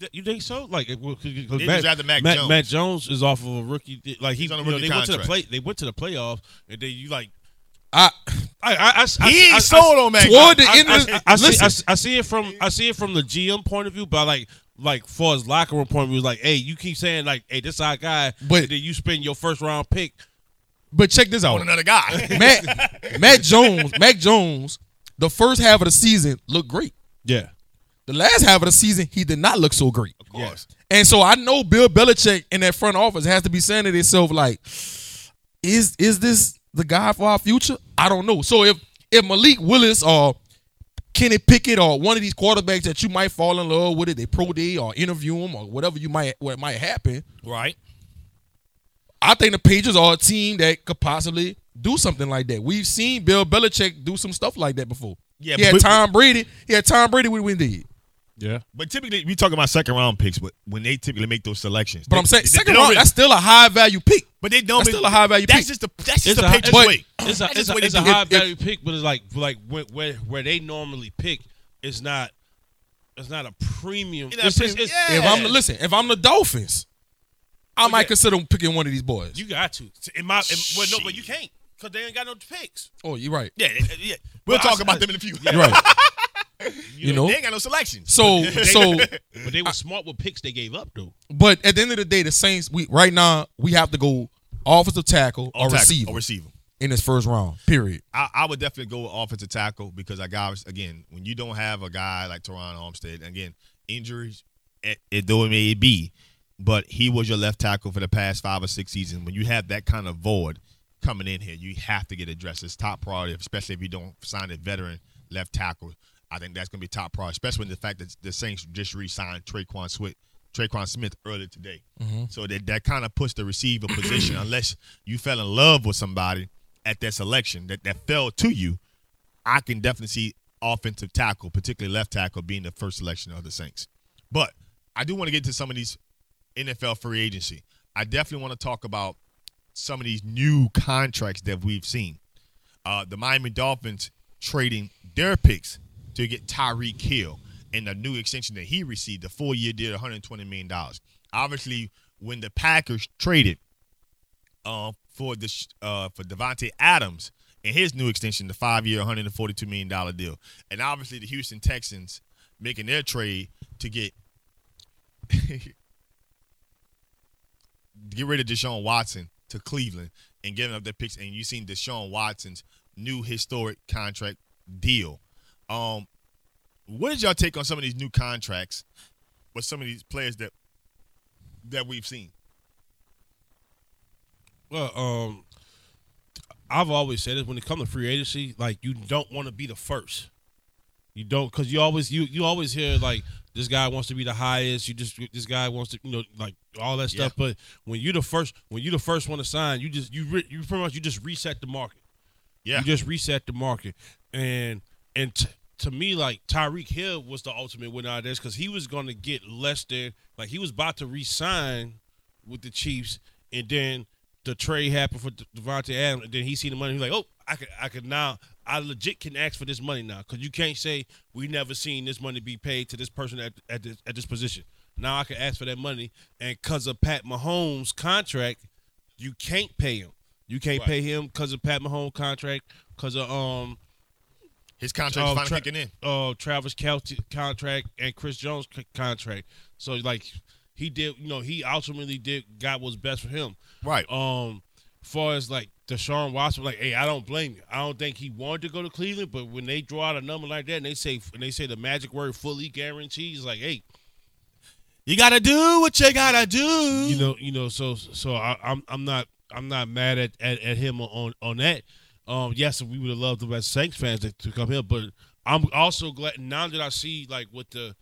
you, you- you think so? Like, 'cause- 'cause Matt, just Mac Matt, Jones. Matt Jones is off of a rookie. Like he, He's on a you know, rookie they went to the play. They went to the playoffs, and then you like. I I, I, I, I, he I, ain't sold on Mac. toward Jones. the end I, of I, I, see, I, see- I see it from I see it from the GM point of view, but like like for his locker room point of view, like, hey, you keep saying like, hey, this our guy, But- and then you spend your first round pick. but check this out. another guy. (laughs) Matt Matt Jones, Mac Jones, the first half of the season looked great. Yeah, The last half of the season, he did not look so great. of course. And so I know Bill Belichick in that front office has to be saying to himself, like, is is this the guy for our future? I don't know. So if if Malik Willis or Kenny Pickett or one of these quarterbacks that you might fall in love with it, they pro day or interview them or whatever you might what might happen, Right. I think the Patriots are a team that could possibly do something like that. We've seen Bill Belichick do some stuff like that before. Yeah, he had Tom Brady. He had Tom Brady when we did. Yeah. But typically, we talking about second round picks, but when they typically make those selections, But they- I'm saying they- second they round, really- that's still a high value pick. but they don't. that's make- still a high value That's pick. just the that's just It's a, Patriots but- way. It's a, it's a, it's a high If- value pick, but it's like like where where, they normally pick is not it's not a premium. It's not It's, it's, premium, it's, yeah. If I'm listen, if I'm the Dolphins, I might yeah. consider picking one of these boys. You got to. In my, in, well, no, but you can't because they ain't got no picks. oh, you're right. Yeah, yeah, yeah. We'll talk I- about them in a few. (laughs) You're right. You, You know, they ain't got no selections. so (laughs) so, (laughs) but they were smart with picks they gave up though. but at the end of the day, the Saints, we right now we have to go offensive tackle or Or tackle, receiver or receiver. in this first round. Period. I, I would definitely go with offensive tackle because I got again when you don't have a guy like Terron Armstead again injuries eh, it, it though it may be, but he was your left tackle for the past five or six seasons. When you have that kind of void coming in here, you have to get addressed. It's top priority, especially if you don't sign a veteran left tackle. I think that's going to be top priority, especially when the fact that the Saints just re-signed Tre'Quan Smith, Tre'Quan Smith earlier today. So that that kind of puts the receiver position, (clears throat) unless you fell in love with somebody at that selection that, that fell to you, I can definitely see offensive tackle, particularly left tackle, being the first selection of the Saints. But I do want to get to some of these NFL free agency. I definitely want to talk about some of these new contracts that we've seen. Uh, the Miami Dolphins trading their picks to get Tyreek Hill and the new extension that he received, the four-year deal, $120 million. Obviously, when the Packers traded uh, for the uh, for Davante Adams and his new extension, the five-year, $142 million deal, and obviously the Houston Texans making their trade to get (laughs) get rid of Deshaun Watson to Cleveland and giving up their picks, and you've seen Deshaun Watson's new historic contract deal. Um, what did y'all take on some of these new contracts with some of these players that that we've seen? Well, um, I've always said this when it comes to free agency, like you don't want to be the first. You don't, because you always you you always hear like this guy wants to be the highest. You just this guy wants to you know like all that stuff. But when you the first when you the first one to sign, you just you re, you pretty much you just reset the market. Yeah, You just reset the market, and and t- to me, like Tyreek Hill was the ultimate winner out of this because he was going to get less than like he was about to re-sign with the Chiefs, and then the trade happened for Davante Adams, and then he seen the money. He's like, oh, I could, I could now, I legit can ask for this money now because you can't say we never seen this money be paid to this person at at this, at this position. Now I can ask for that money, and because of Pat Mahomes' contract, you can't pay him. You can't Right. pay him because of Pat Mahomes' contract, because of um His contract's uh, finally Tra- kicking in. uh, Travis Kelce contract and Chris Jones c- contract. So like he did, you know, he ultimately did got what's best for him. Right. Um, far as like Deshaun Watson, like, hey, I don't blame you. I don't think he wanted to go to Cleveland, but when they draw out a number like that and they say and they say the magic word fully guarantees, like, hey, You gotta do what you gotta do. you know, you know, so so I, I'm I'm not I'm not mad at, at, at him on on that. Um, yes, we would have loved the best Saints fans to, to come here, but I'm also glad now that I see like what the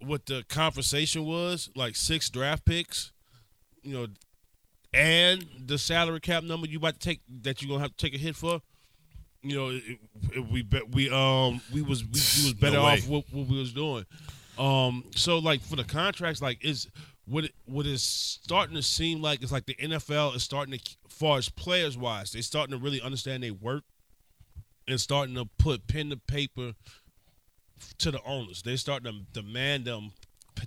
what the conversation was, like six draft picks, you know, and the salary cap number you about to take that you're gonna have to take a hit for. You know, it, it, we bet we um we was we, we was (laughs) better No off what, what we was doing. Um, so like for the contracts, like is what it, what is starting to seem like is like the NFL is starting to, far as players wise, they're starting to really understand their work and starting to put pen to paper to the owners. They're starting to demand them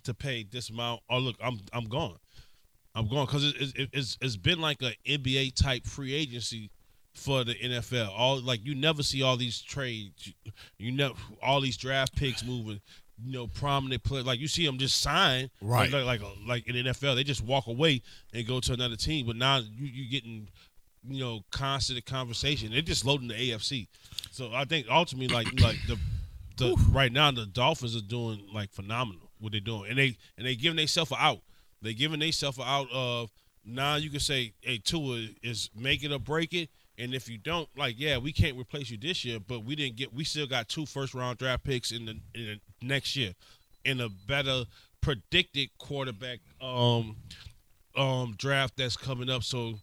to pay this amount. Oh look, I'm I'm gone. I'm going because it, it, it's it's been like a NBA type free agency for the NFL. All like you never see all these trades. You, you know all these draft picks moving. You know prominent player. like you see them just sign Right. like like like in the NFL they just walk away and go to another team. But now you you getting you know constant conversation. They're just loading the AFC. So I think ultimately like (clears throat) like the the right now the Dolphins are doing like phenomenal what they're doing, and they and they giving themselves out. They giving themselves out of now you can say, hey, Tua is make it or break it, and if you don't, like, yeah, we can't replace you this year, but we didn't get, we still got two first round draft picks in the in the next year, in a better predicted quarterback um um draft that's coming up. So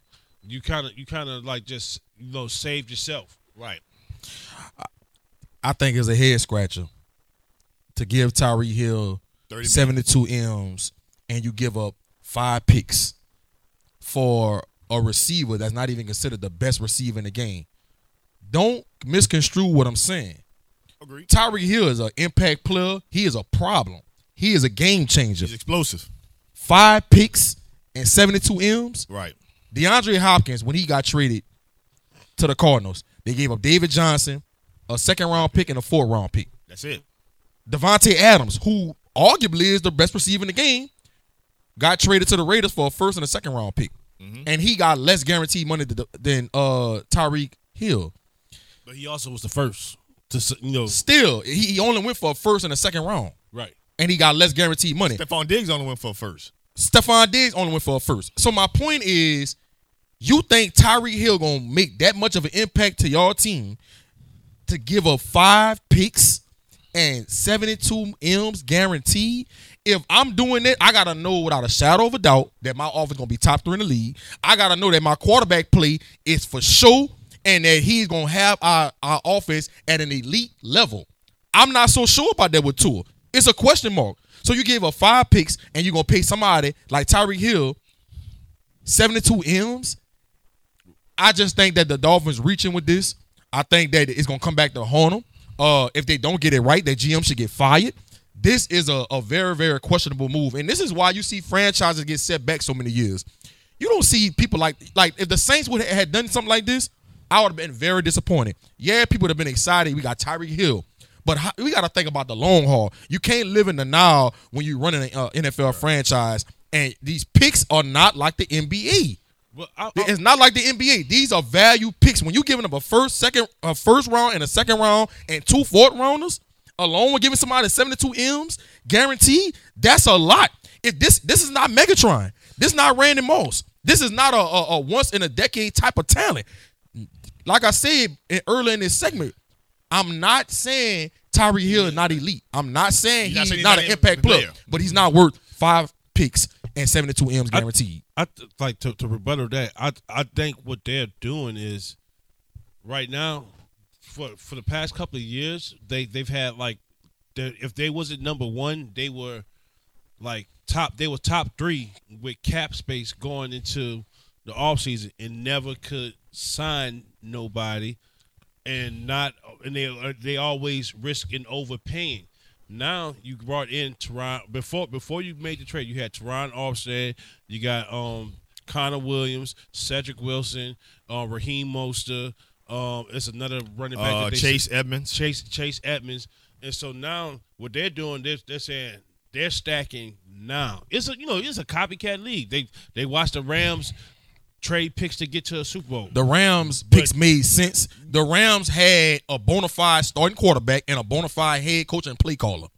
you kind of you kind of like just you know saved yourself. right. I think it's a head scratcher to give Tyreek Hill 30 72 M's and you give up five picks for a receiver that's not even considered the best receiver in the game. Don't misconstrue what I'm saying. Agree. Tyreek Hill is an impact player. He is a problem. He is a game changer. He's explosive. Five picks and 72 M's. Right. DeAndre Hopkins, when he got traded to the Cardinals, they gave up David Johnson, a second round pick, and a fourth round pick. That's it. Davante Adams, who arguably is the best receiver in the game, got traded to the Raiders for a first and a second round pick. And he got less guaranteed money than uh, Tyreek Hill. But he also was the first to you know Still, he he only went for a first and a second round. right. And he got less guaranteed money. Stefon Diggs only went for a first. Stefon Diggs only went for a first. So my point is, you think Tyreek Hill gonna make that much of an impact to your team to give up five picks and 72 M's guaranteed? If I'm doing it, I gotta know without a shadow of a doubt that my offense gonna be top three in the league. I gotta know that my quarterback play is for sure and that he's gonna have our, our offense at an elite level. I'm not so sure about that with Tua. It's a question mark. So you gave up five picks and you're gonna pay somebody like Tyreek Hill 72 M's. I just think that the Dolphins reaching with this. I think that it's gonna come back to haunt them. Uh, if they don't get it right, that GM should get fired. This is a, a very, very questionable move. And this is why you see franchises get set back so many years. You don't see people like like if the Saints would have had done something like this, I would have been very disappointed. Yeah, people would have been excited. We got Tyreek Hill. But how, we got to think about the long haul. You can't live in the now when you're running an uh, NFL franchise, and these picks are not like the NBA. Well, I, I, It's not like the NBA. These are value picks. When you're giving them a first, second, a first round and a second round and two fourth rounders, along with giving somebody 72 M's guaranteed, that's a lot. If this this is not Megatron, this is not Randy Moss. This is not a, a, a once in a decade type of talent. Like I said in, earlier in this segment, I'm not saying Tyreek Hill is not elite. I'm not saying he's he's not an impact player, player. but he's not worth five picks and 72 M's guaranteed. I th- like to, to rebuttal that. I I think what they're doing is right now for for the past couple of years, they they've had like, if they wasn't number one, they were like top. They were top three with cap space going into the offseason and never could sign nobody, and not and they they always risk in overpaying. Now you brought in Terron before before you made the trade. You had Terron Armstead. You got um Connor Williams, Cedric Wilson, uh, Raheem Mostert. Um, it's another running back. Uh, Chase Edmonds. Chase Chase Edmonds, and so now what they're doing, they're, they're saying they're stacking now. It's a you know it's a copycat league. They they watch the Rams trade picks to get to a Super Bowl. The Rams picks made sense. The Rams had a bona fide starting quarterback and a bona fide head coach and play caller.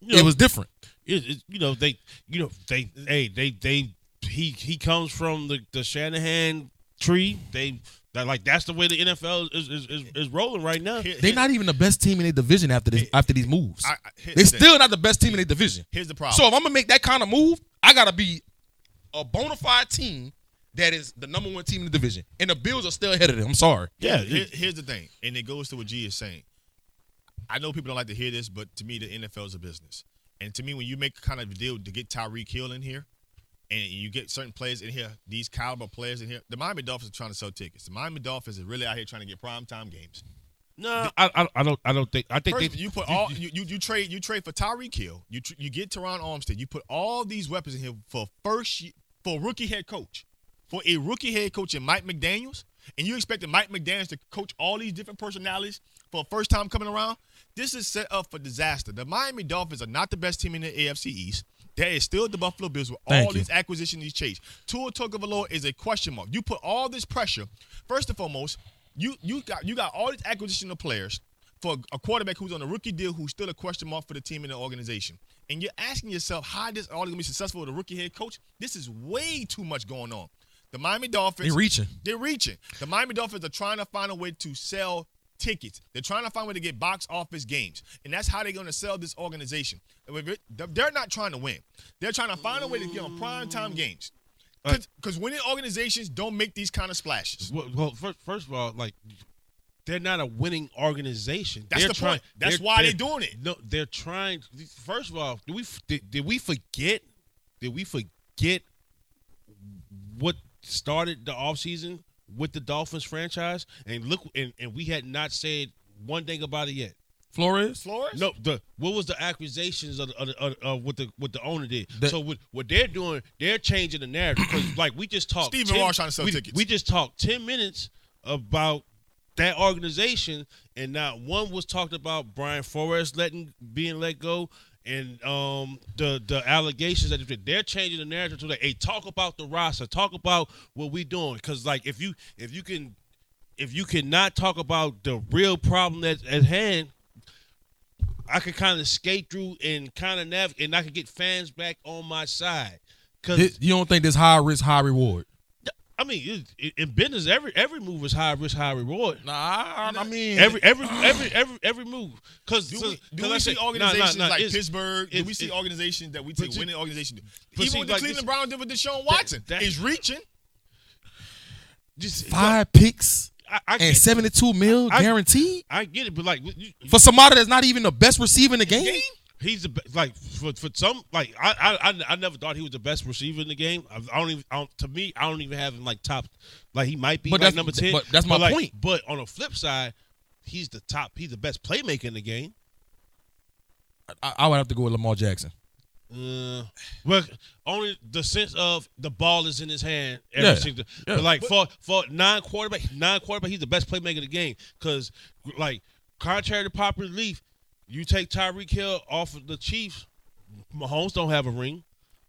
You know, It was different. it, it- you know they you know they hey they they he he comes from the the Shanahan tree. They that like that's the way the NFL is is, is, is rolling right now. Here- They're not even the best team in their division after this after these moves. I- I- They're the still not the best team in their division. Here's the problem. So if I'm gonna make that kind of move, I gotta be a bona fide team that is the number one team in the division, and the Bills are still ahead of them. I'm sorry. Yeah, Here- it- here's the thing, and it goes to what G is saying. I know people don't like to hear this, but to me, the NFL is a business. And to me, when you make kind of a deal to get Tyreek Hill in here, and you get certain players in here, these caliber players in here, the Miami Dolphins are trying to sell tickets. The Miami Dolphins are really out here trying to get prime time games. no, I, I I don't I don't think I think First, they you put all you, you, you trade you trade for Tyreek Hill. You tr- you get Terron Armstead. You put all these weapons in here for first for rookie head coach, for a rookie head coach in Mike McDaniel's, and you expected Mike McDaniel's to coach all these different personalities for a first time coming around. This is set up for disaster. The Miami Dolphins are not the best team in the AFC East. That is still the Buffalo Bills with Thank all you. these acquisitions, these chase. Tua Tagovailoa is a question mark. You put all this pressure. First and foremost, you you got you got all these acquisition of players for a quarterback who's on a rookie deal who's still a question mark for the team and the organization. And you're asking yourself how this all gonna be successful with a rookie head coach. This is way too much going on. The Miami Dolphins They're reaching. They're reaching. The Miami Dolphins are trying to find a way to sell tickets. They're trying to find a way to get box office games. And that's how they're going to sell this organization. They're not trying to win. They're trying to find a way to get on prime time games. Because winning organizations don't make these kind of splashes. Well, well first, first of all, like they're not a winning organization. That's they're the trying, point. That's why they're doing it. No, they're trying. First of all, did we did, did we forget? Did we forget what started the offseason with the Dolphins franchise? And look, and, and we had not said one thing about it yet. Flores. Flores? No, the what was the accusations of, the- of, of, of what the what the owner did? The- so what, what they're doing, they're changing the narrative because (coughs) like we just talked. Stephen 10 Ross trying to sell we, tickets. We just talked ten minutes about that organization, and not one was talked about Brian Flores letting being let go, and um the the allegations that they're changing the narrative to hey, talk about the roster, talk about what we doing, because like if you if you can if you cannot talk about the real problem that's at hand, I could kind of skate through and kind of nav, and I could get fans back on my side. Cause you don't think this high risk, high reward? I mean, it, it, in business, every every move is high risk, high reward. Nah, I, I mean, Every every (sighs) every every every move. Because Do we, do we see organizations like Pittsburgh? Do we see organizations that we take you- winning organizations? but Even see, what the like Cleveland this- Browns did with Deshaun Watson that- is reaching. just five picks I, I and seventy-two mil I- guaranteed I get it, but like you, for somebody that's not even the best receiver in the game. Game? He's the best. Like for for some, like I, I I I never thought he was the best receiver in the game. I, I don't even. I don't, to me, I don't even have him like top. Like he might be But like that's- number ten. but that's my like, point. But on the flip side, he's the top. He's the best playmaker in the game. I, I would have to go with Lamar Jackson. Uh, well, only the sense of the ball is in his hand. Every Yeah. single, Yeah. But like for for non quarterback, non quarterback, he's the best playmaker in the game. Because like contrary to popular belief, you take Tyreek Hill off of the Chiefs, Mahomes don't have a ring.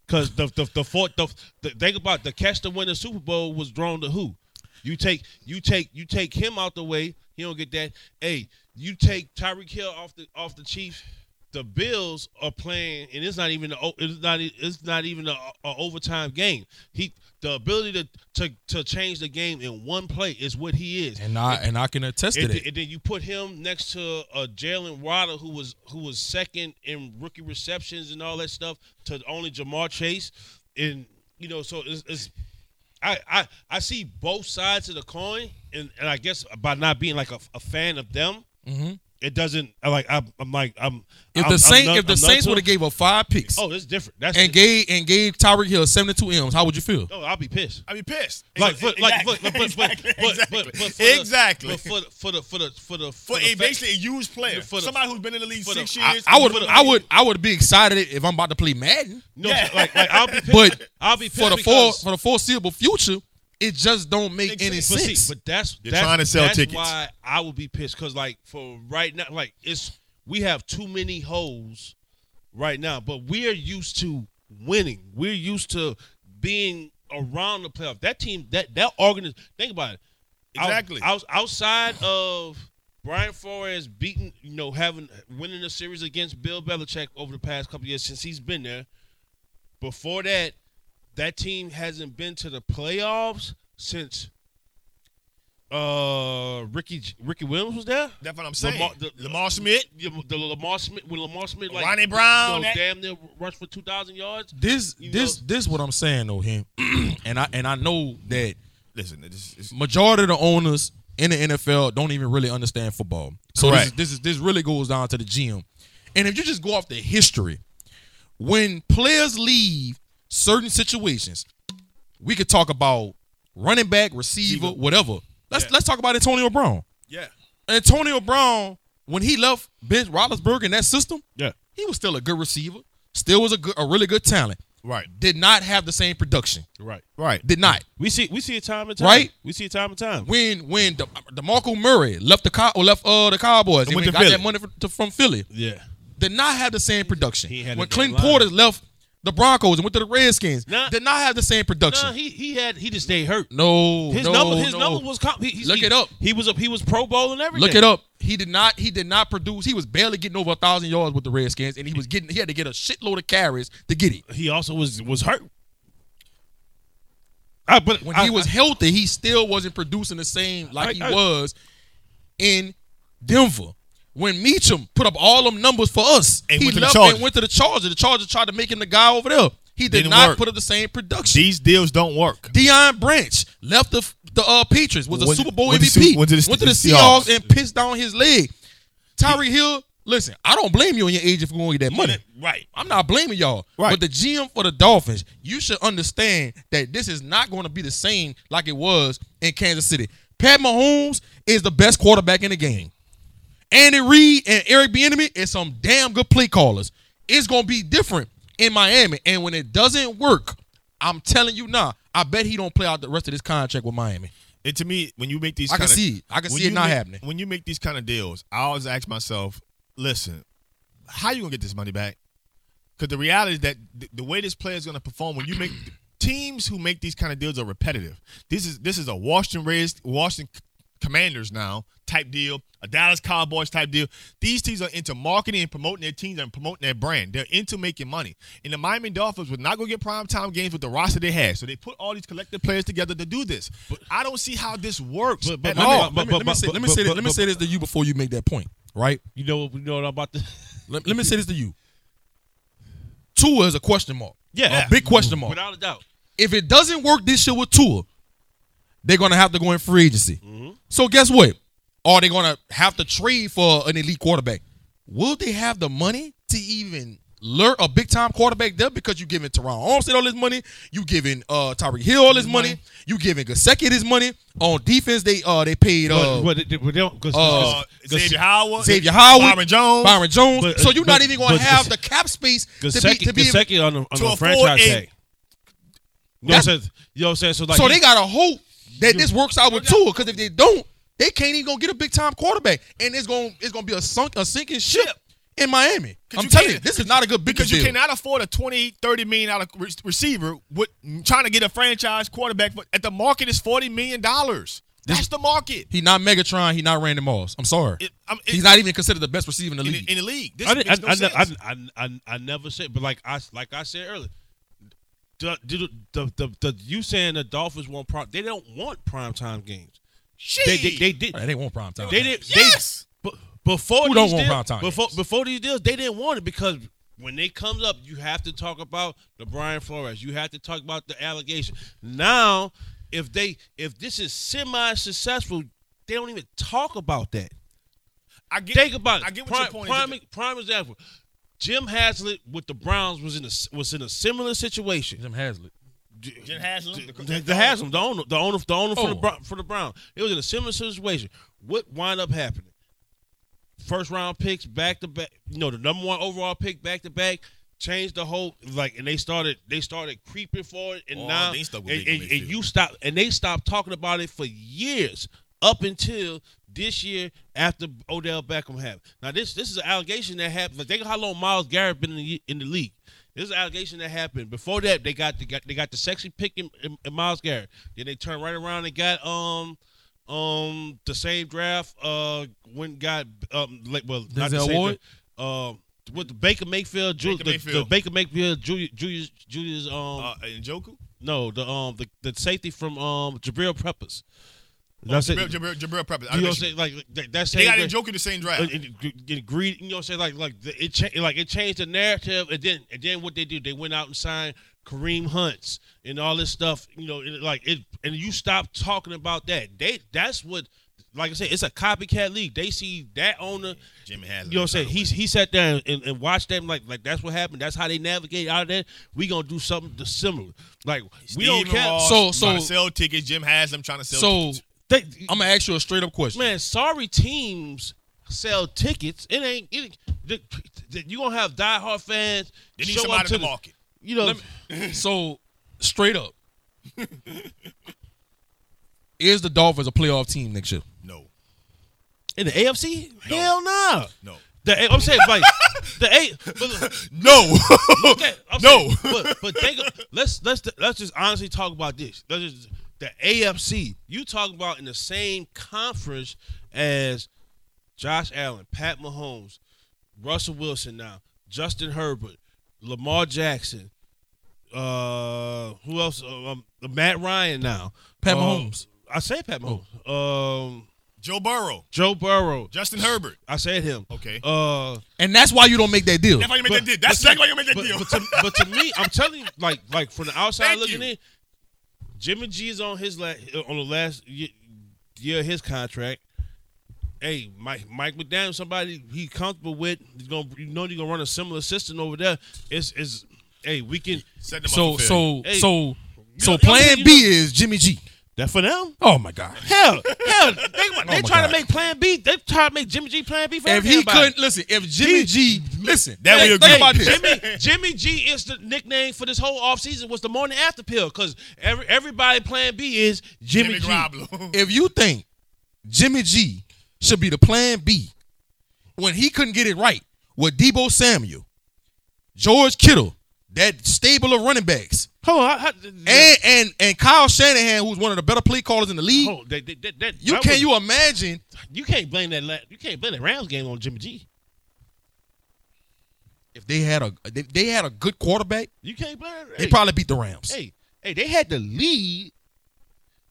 Because the the the, fourth, the the think about the catch to win the Super Bowl was drawn to who? You take you take you take him out the way. He don't get that. Hey, you take Tyreek Hill off the off the Chiefs. The Bills are playing, and it's not even a, it's not it's not even a, a overtime game. He the ability to, to to change the game in one play is what he is. And I and I can attest to it. and then you put him next to uh, Jaylen Waddle, who was who was second in rookie receptions and all that stuff, to only Ja'Marr Chase, and you know, so it's, it's I, I I see both sides of the coin, and, and I guess by not being like a, a fan of them, it doesn't I like I'm, I'm like I'm If I'm- the I'm Saint, none- if the I'm Saints would have gave up five picks oh, it's different. That's and gave and gave Tyreek Hill seventy two M's, how would you feel? oh, I'll be pissed. I'd be pissed. Like, for, like, but, but, but, exactly. but, but, exactly. but, but for the- exactly. but for the for the for the for the for the a fact- basically a used player, for the- somebody who's been in the league for the- six I, years. I would the- I would I would be excited if I'm about to play Madden. no, Yeah. like, like I'll be pissed. But I'll be pissed for the for for the foreseeable future, it just don't make any But But sense. see, but that's You're that's, trying to sell that's tickets. why I would be pissed because like for right now, like it's we have too many holes right now, but we are used to winning. We're used to being around the playoff. That team, that that organization. Think about it. Out- Exactly. Out, outside of Brian Flores beating, you know, having winning a series against Bill Belichick over the past couple years since he's been there. Before that, that team hasn't been to the playoffs since uh Ricky Ricky Williams was there. That's what I'm saying. Lamar, the, Lamar Smith. the, the Lamar Smith when Lamar Smith like Ronnie Brown, you know, that- damn near rushed for two thousand yards. this You this know- this what I'm saying though, him, (clears throat) and I and I know that Listen, this is majority of the owners in the NFL don't even really understand football. So this is, this is this really goes down to the GM. And if you just go off the history, when players leave certain situations, we could talk about running back, receiver, whatever. Let's Yeah. let's talk about Antonio Brown. yeah. Antonio Brown, when he left Ben Roethlisberger in that system, Yeah, he was still a good receiver, still was a good, a really good talent. Right. Did not have the same production. right. Right. Did not. We see we see it time and time. Right? We see it time and time. when when the DeMarco Murray left the cow or left uh the Cowboys and went got Philly. that money from, to, from Philly, Yeah. did not have the same production. He had when Clint. Porter left the Broncos and went to the Redskins, Nah. did not have the same production. No, he he had he just stayed hurt. no, His no, number his no. number was comp- he, he- Look he- it up. He was a, he was Pro Bowl and everything. Look it up. He did not. He did not produce. He was barely getting over a thousand yards with the Redskins, and he was getting. He had to get a shitload of carries to get it. He also was was hurt. I, but When I- he was I- healthy, he still wasn't producing the same like he was in Denver. When Meachem put up all them numbers for us, And he went to the left and went to the Chargers. The Chargers tried to make him the guy over there. He did Didn't not work. put up the same production. These deals don't work. Deion Branch left the the uh, Patriots, was a Went- Super Bowl went to MVP. Su- went to the- went to the the Seahawks Seahawks. and pissed down his leg. Tyreek Hill, listen, I don't blame you on your agent for going to get that money. Right. I'm not blaming y'all. Right. But the GM for the Dolphins, you should understand that this is not going to be the same like it was in Kansas City. Pat Mahomes is the best quarterback in the game. Andy Reid and Eric Bieniemy is some damn good play callers. It's going to be different in Miami. And when it doesn't work, I'm telling you now, I bet he don't play out the rest of this contract with Miami. And to me, when you make these, I can kinda- see it. I can see it not make- happening. When you make these kind of deals, I always ask myself, listen, how you gonna get this money back? Because the reality is that the, the way this player is gonna perform when you make teams who make these kind of deals are repetitive. This is this is a Washington raised Washington Commanders now type deal, a Dallas Cowboys type deal. These teams are into marketing and promoting their teams and promoting their brand. They're into making money. And the Miami Dolphins would not go get prime time games with the roster they had. So they put all these collective players together to do this. But I don't see how this works But- but- all. let me, let me say, let me say, this, let me say this to you before you make that point, right? You know, you know what I'm about to. (laughs) Let, let me say this to you. Tua is a question mark. Yeah. a big question mark. Without a doubt. If it doesn't work this year with Tua, they're gonna have to go in free agency. Mm-hmm. So guess what? Are they gonna have to trade for an elite quarterback? Will they have the money to even lure a big time quarterback there? Because you're giving Terron Armstead all this money, you giving uh Tyreek Hill all this money, you giving Gesicki this money. On defense, they uh they paid uh, but, but, but they don't, cause, Uh, cause- Xavier Howard, Xavier Howard, Byron Jones. Byron Jones. But- so you're not even going to have the cap space to be Gesicki, to be. Gesicki on the, on to the afford franchise a- tag. You know what I'm saying? You know what I'm saying? So like, so they got a hope that this works out with Tua. Because if they don't, they can't even go get a big time quarterback, and it's going it's going to be a sunk a sinking ship in Miami, I'm you telling you, this is not a good because you deal. cannot afford a 28 30 million dollar re- receiver with trying to get a franchise quarterback but at the market is 40 million dollars that's the market He not Megatron. He not Randy Moss. I'm sorry. It- I'm- it- He's not even considered the best receiver in the in, league. in the league this I, makes no I, sense. I, I, I, I, I never said, but like I like I said earlier, the, the, the, the, the you saying the Dolphins won't want prime? They don't want prime time games. They, they, they did. Oh, they won't prime time. They did. Yes! They, bu- before Who don't these want deals, primetime before games? before these deals, they didn't want it because when they comes up, you have to talk about the Brian Flores. You have to talk about the allegation. Now if they if this is semi successful, they don't even talk about that. I get. Think about it. I get what prime, your point prime, is. prime example. Jim Haslett with the Browns was in a was in a similar situation. Jim Haslett. Jim Haslam, the, The, the Haslam, the owner, the owner, the owner for the Oh. Brown, for the Brown. It was in a similar situation. What wind up happening? First round picks back to back. You know, the number one overall pick back to back. Changed the whole like, and they started they started creeping for it, and Oh, now they stuck with and, and- and you stop, and they stopped talking about it for years up until this year after Odell Beckham happened. Now this this is an allegation that happened. Like, think of how long Myles Garrett been in the, in the league. This is an allegation that happened. Before that, they got they got they got the sexy pick in, in, in Myles Garrett. Then they turned right around and got um um the same draft uh when got um like well not the same Ward? draft, um with the Baker Mayfield, Ju- Baker the, Mayfield. the Baker Mayfield, Julius, Julius, Julius um uh, Njoku. no the um the, the safety from um Jabril Peppers. That's it. Jabril, Jabril, Jabril Peppers. I You know know what I'm saying? Like that, that's They got Njoku the same draft. and, and, and greed, you know what I'm saying? Like like the, it cha- like it changed the narrative and then and then what they do, they went out and signed Kareem Hunts and all this stuff, you know, and like it and you stop talking about that. They that's what like I said, it's a copycat league. They see that owner Jimmy Haslam. you know what I'm saying? He's he sat there and, and watched them like like that's what happened. That's how they navigate out of that. We gonna do something similar. Like we don't care. Ross So- so- trying to sell tickets. Jim Haslam trying to sell So tickets. They, I'm gonna ask you a straight up question. man, sorry teams sell tickets. It ain't it, the, the, you gonna have diehard fans. They need show somebody up to to the market. You know, Let me- so straight up, (laughs) is the Dolphins a playoff team next year? No, in the AFC, No. hell no. no, The I'm saying like (laughs) the eight. But, no, Okay, I'm No. saying, but but think let's let's let's just honestly talk about this. Let's just the AFC. You talk about in the same conference as Josh Allen, Pat Mahomes, Russell Wilson now, Justin Herbert, Lamar Jackson, uh who else? Uh, um, Matt Ryan now. Pat Uh, Mahomes. I say Pat Mahomes. Um Joe Burrow, Joe Burrow. Justin Herbert. I said him. Okay. Uh And that's why you don't make that deal. That's why you make but- that deal. That's but exactly why you make that but, deal. But to, but to me, I'm telling you, like, like from the outside Thank looking you. in, Jimmy G is on his la- uh, on the last year, year of his contract. Hey, Mike Mike McDaniel, somebody he comfortable with. He's gonna, you know, you're gonna run a similar system over there. It's, it's hey, we can. Set them So up for failure. so Hey. so so know- plan you B is Jimmy G. That for them. Oh my God. Hell, hell, they, (laughs) oh, they my try to make Plan B. They try to make Jimmy G Plan B for If he couldn't listen, if Jimmy G listen, That hey, we agree. about this. Jimmy (laughs) Jimmy G is the nickname for this whole offseason was the morning after pill because every everybody plan B is Jimmy, Jimmy G. (laughs) If you think Jimmy G should be the plan B when he couldn't get it right with Deebo Samuel, George Kittle, that stable of running backs, Hold on, how, and and and Kyle Shanahan, who's one of the better play callers in the league. hold that, that, that, you can was- you imagine you can't blame that you can't blame that Rams game on Jimmy G. if they had a if they had a good quarterback, You can't blame. they Hey, probably beat the Rams. hey, hey, they had the lead.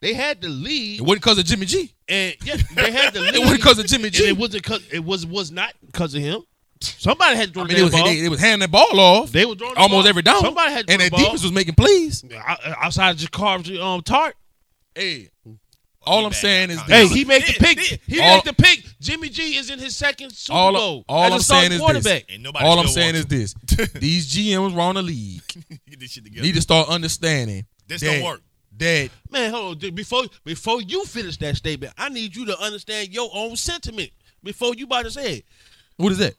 They had the lead, It wasn't because of Jimmy G. and yeah, they had the lead. (laughs) It wasn't because of Jimmy And G. It wasn't because it was was not because of him. Somebody had to throw I mean, it was, ball. they, they was handing the ball off. They were throwing almost ball. every down. Somebody had to and throw their the ball. defense was making plays. O- outside of Jacar's um Tart. Hey, all I'm saying is Hey, he made the pick. He All- made the pick. Jimmy G is in his second Super all, Bowl. all as a I'm starting saying is quarterback. this. Nobody All I'm saying is this. (laughs) These GMs around the league (laughs) Get this shit together. need to start understanding This that, don't work. that Man, hold on. Before before you finish that statement, I need you to understand your own sentiment before you about to say it. what is that?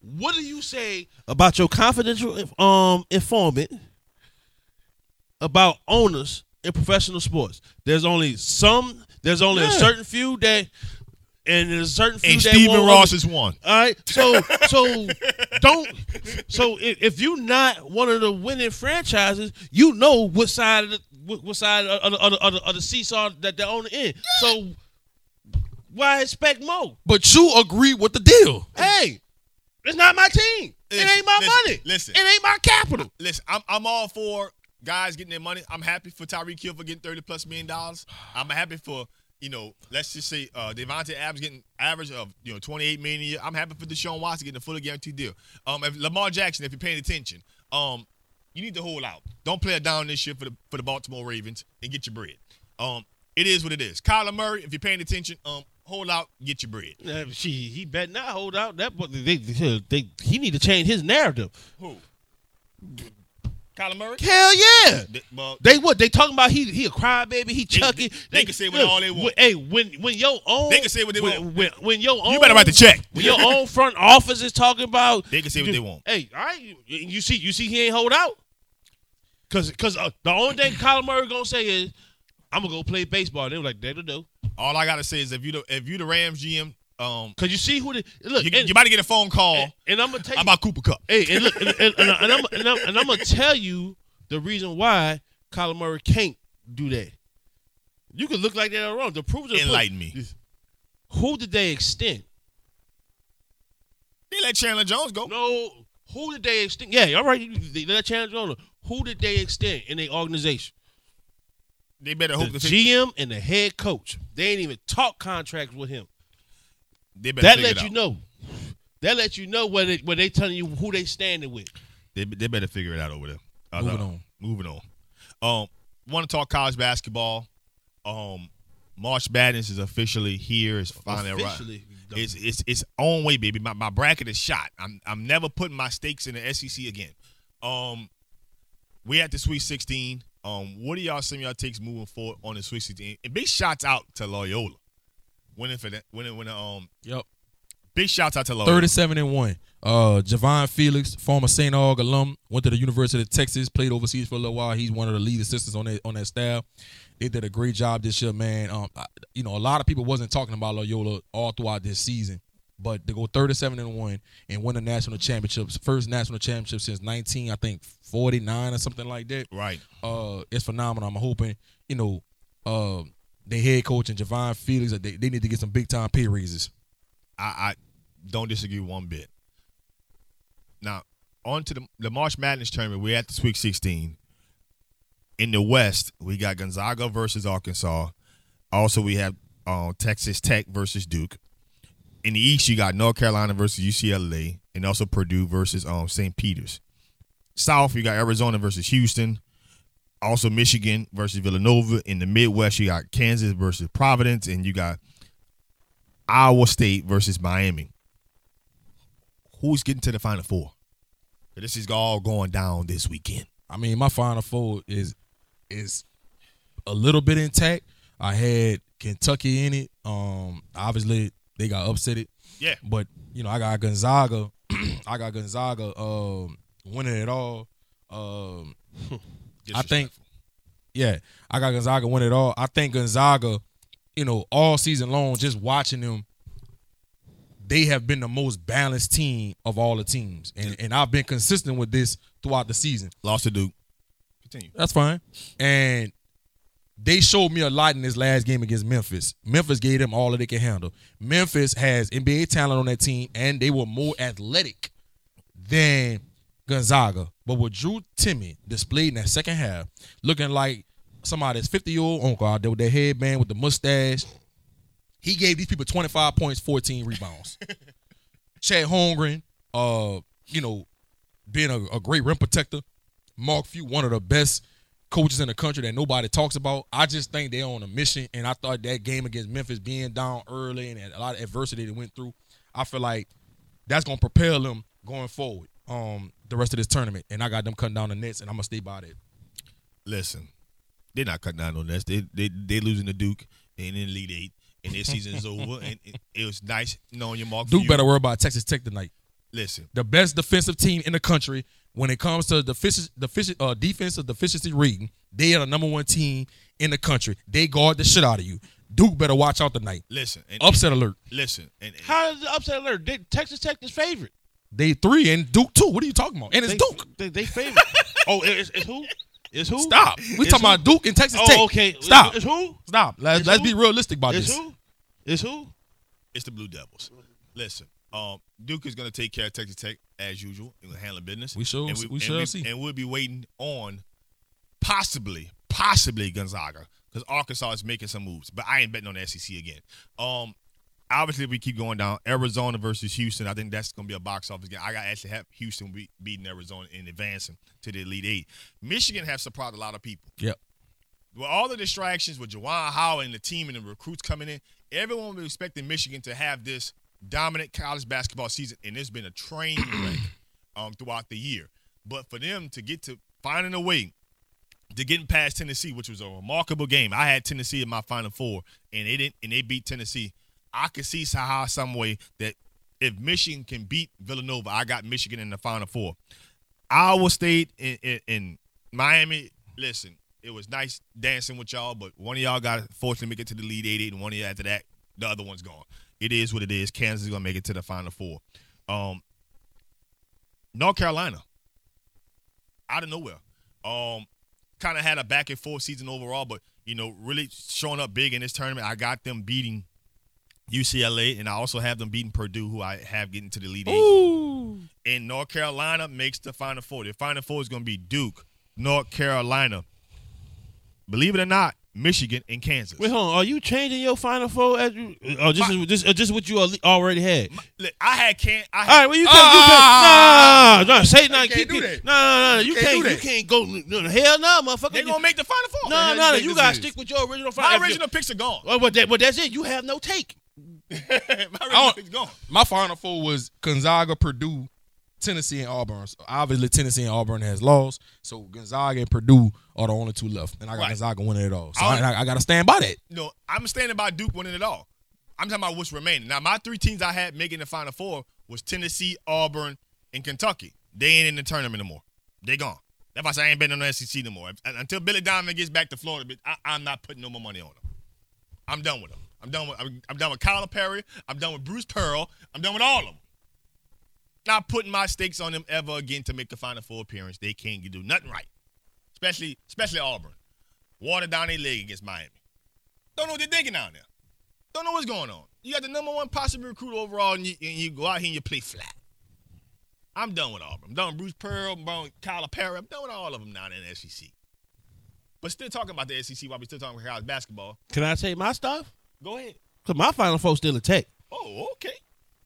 What do you say about your confidential um informant about owners in professional sports? There's only some. There's only a certain few that, and there's a certain few And that Stephen Ross is one. All right, so (laughs) so don't so if, if you're not one of the winning franchises, you know what side of the what, what side of the, of, the, of, the, of the seesaw that the owner in. So why expect more? But you agree with the deal. Hey, it's not my team. Listen, it ain't my listen, money. listen. it ain't my capital. Listen, I'm I'm all for guys getting their money. I'm happy for Tyreek Hill for getting thirty plus million dollars. I'm happy for you know, let's just say uh, Davante Adams getting average of you know 28 million a year. I'm happy for Deshaun Watson getting a fully guaranteed deal. Um, if Lamar Jackson, if you're paying attention, um, you need to hold out. Don't play it down this year for the for the Baltimore Ravens and get your bread. Um, it is what it is. Kyler Murray, if you're paying attention, um, hold out, get your bread. Uh, she, he better not hold out. That but they, they, they, he need to change his narrative. Who? Kyler Murray? Hell yeah. Th- well, They what? They talking about he he a crybaby. He They- chucky. they- they can say what all they want. when- Hey, when when your own They can say what they when, want. When, when your own you better write the check. When your own front office is talking about, They can say what they want. Hey, all right, you, see, you see, he ain't hold out. Cause, cause uh, the only thing Kyler Murray gonna say is, "I'm gonna go play baseball." They were like, "That'll do." All I gotta say is if you the if you the Rams GM, um, Cause you see who the look, you, and, you about to get a phone call and, and I'm gonna tell you, about Cooper Kupp. hey, and look, and, and, and, I'm, and, I'm, and I'm gonna tell you the reason why Kyler Murray can't do that. You could look like that or wrong. The proof of the Enlighten me. Who did they extend? They let Chandler Jones go. No, who did they extend? Yeah, all right. They let Chandler Jones. Who did they extend in their organization? They better hook The hope to fix, GM and the head coach. They ain't even talk contracts with him. they better That figure it let you out. know. That let you know what they where they telling you who they standing with. They, they better figure it out over there. Uh, Moving uh, on. Moving on. Um, want to talk college basketball? Um, March Madness is officially here. It's finally arrived. Officially. It's it's it's on way, baby. My, my bracket is shot. I'm I'm never putting my stakes in the SEC again. Um, we at the Sweet 16. Um, what are y'all some y'all takes moving forward on the Sweet 16? And big shouts out to Loyola, winning for that, winning, winning. Um, Yep. big shouts out to Loyola. 37 and 1. Uh Javan Felix, former St. Aug alum, went to the University of Texas, played overseas for a little while. He's one of the lead assistants on that on that staff. They did a great job this year, man. Um, I- you know, a lot of people wasn't talking about Loyola all throughout this season, but to go 37 and 1 and win the national championships, first national championship since 19, I think 49 or something like that. Right. uh it's phenomenal. I'm hoping, you know, uh the head coach and Javan Felix, they, they need to get some big time pay raises. I, I don't disagree one bit. Now, on to the, the March Madness tournament. We're at the Sweet 16. In the West, we got Gonzaga versus Arkansas. Also, we have uh, Texas Tech versus Duke. In the East, you got North Carolina versus UCLA, and also Purdue versus um, St. Peter's. South, you got Arizona versus Houston. Also, Michigan versus Villanova. In the Midwest, you got Kansas versus Providence, and you got Iowa State versus Miami. Who's getting to the Final Four? This is all going down this weekend. I mean, my final four is is a little bit intact. I had Kentucky in it. Um, obviously they got upset it, Yeah. but you know I got Gonzaga. (clears throat) I got Gonzaga um, winning it all. Um, (laughs) I think- yeah, I got Gonzaga win it all. I think Gonzaga, you know, all season long, just watching them, they have been the most balanced team of all the teams, and and I've been consistent with this throughout the season. lost to Duke. Continue. That's fine. And they showed me a lot in this last game against Memphis. Memphis gave them all that they can handle. Memphis has NBA talent on that team, and they were more athletic than Gonzaga. But what Drew Timme displayed in that second half, looking like somebody's 50 year old uncle out there with their headband with the mustache, he gave these people 25 points, 14 rebounds. (laughs) Chet Holmgren, uh, you know, being a, a great rim protector. Mark Few, one of the best coaches in the country that nobody talks about. I just think they're on a mission, and I thought that game against Memphis being down early and a lot of adversity they went through, I feel like that's gonna propel them going forward. Um, the rest of this tournament, and I got them cutting down the nets, and I'm gonna stay by that. Listen, they're not cutting down on this. They they they losing to Duke and in Elite Eight, and their season is over. (laughs) And it, it was nice knowing your Mark. Duke Few. better worry about Texas Tech tonight. listen. The best defensive team in the country when it comes to the defici- defici- uh, defensive deficiency reading, They are the number one team in the country. They guard the shit out of you. Duke better watch out tonight. Listen. And, Upset alert. Listen. And, and How is the upset alert? They, Texas Tech is favorite. They three and Duke two. What are you talking about? And it's They, Duke. They, they favorite. (laughs) oh, it's, it's who? It's who? Stop. We talking who? about Duke and Texas Oh, Tech. okay. Stop. It's who? Stop. Let's, It's let's who? be realistic about It's this. who? It's who? it's the Blue Devils. Listen. Um, Duke is going to take care of Texas Tech as usual and handle business. We shall- And we and shall see. And we'll be waiting on possibly, possibly Gonzaga because Arkansas is making some moves. But I ain't betting on the SEC again. Um, obviously if we keep going down. Arizona versus Houston. I think that's going to be a box office game. I got actually have Houston be, beating Arizona and advancing to the Elite Eight. Michigan has surprised a lot of people. Yep. with all the distractions with Juwan Howard and the team and the recruits coming in, everyone was expecting Michigan to have this dominant college basketball season, and it's been a train (clears throat) wreck um, throughout the year. But for them to get to finding a way to getting past Tennessee, which was a remarkable game. I had Tennessee in my Final Four, and they didn't, and they beat Tennessee. I could see somehow, some way that if Michigan can beat Villanova, I got Michigan in the Final Four. Iowa State in, in, in Miami. Listen, it was nice dancing with y'all, but one of y'all got fortunately make it to the lead eight, eight, and one of you after that, the other one's gone. It is what it is. Kansas is gonna make it to the Final Four. Um, North Carolina, out of nowhere, um, kind of had a back and forth season overall, but you know, really showing up big in this tournament. I got them beating UCLA, and I also have them beating Purdue, who I have getting to the lead eight. And North Carolina makes the Final Four. The Final Four is going to be Duke, North Carolina. Believe it or not, Michigan and Kansas. Wait, hold on. Are you changing your Final Four as you? Oh, this is this, uh, this is what you already had. Look, I had can I All had, right, well you can't. Ah! you can't no, no, no, say no. can't Keep do it. that. No, no, no. You can't can't. You can't go. No, no, hell no, motherfucker. they gonna make the Final Four. no, hell no, no. you think You this gotta is? stick with your original. My Final- original picks are gone. Well, but, that, but that's it. You have no take. (laughs) My original picks gone. My final four was Gonzaga, Purdue, Tennessee, and Auburn. So obviously, Tennessee and Auburn has lost. So Gonzaga and Purdue are the only two left, and I got Right. Gonzaga winning it all. So I I, I, got to stand by that. No, I'm standing by Duke winning it all. I'm talking about what's remaining. Now, my three teams I had making the Final Four was Tennessee, Auburn, and Kentucky. They ain't in the tournament no more. They gone. That's why I say I ain't betting on the SEC no more. Until Billy Diamond gets back to Florida, I, I'm not putting no more money on them. I'm done with them. I'm done with I'm, I'm done with Calipari. I'm done with Bruce Pearl. I'm done with all of them. Not putting my stakes on them ever again to make the Final Four appearance. They can't do nothing right, especially especially Auburn. Water down their leg against Miami. Don't know what they're thinking down there. Don't know what's going on. You got the number one possible recruit overall, and you, and you go out here and you play flat. I'm done with Auburn. I'm done with Bruce Pearl. I'm done with Calipari. I'm done with all of them now in the SEC. But still talking about the SEC while we still talking about college basketball. Can I say my stuff? Go ahead. Cause my Final Four still intact. Oh, okay.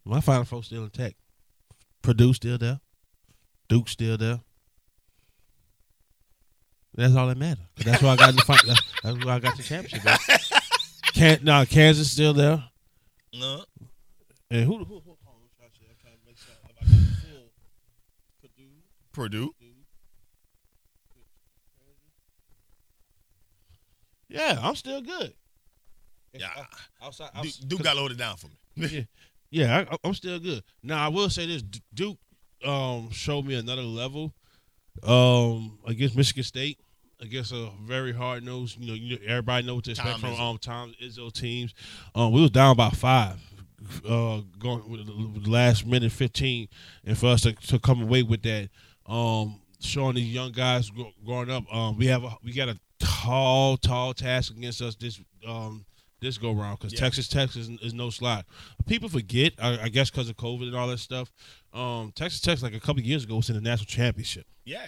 My Final Four still intact. Purdue still there. Duke still there. That's all that matters. That's why I got the fi- that's, that's why I got the championship. (laughs) Can nah, Kansas still there. No. And who? who, who on, I'm trying to, I'm trying to make sure I got full Purdue. Purdue. Yeah, I'm still good. Yeah. Outside, Duke, Duke got loaded down for me. yeah, yeah, I, I'm still good. Now I will say this: Duke um, showed me another level um, against Michigan State, against a very hard nosed. You know, you know, everybody know what to expect Tom from Izzo. um, Tom Izzo teams. Um, we was down by five. Uh, going with the last minute fifteen, and for us to, to come away with that, um, showing these young guys growing up, um, we have a, we got a tall, tall task against us this um this go round because Yeah. Texas Tech is, is no slot. People forget, I, I guess, because of COVID and all that stuff. Um, Texas Tech, like a couple years ago, was in the national championship. Yeah.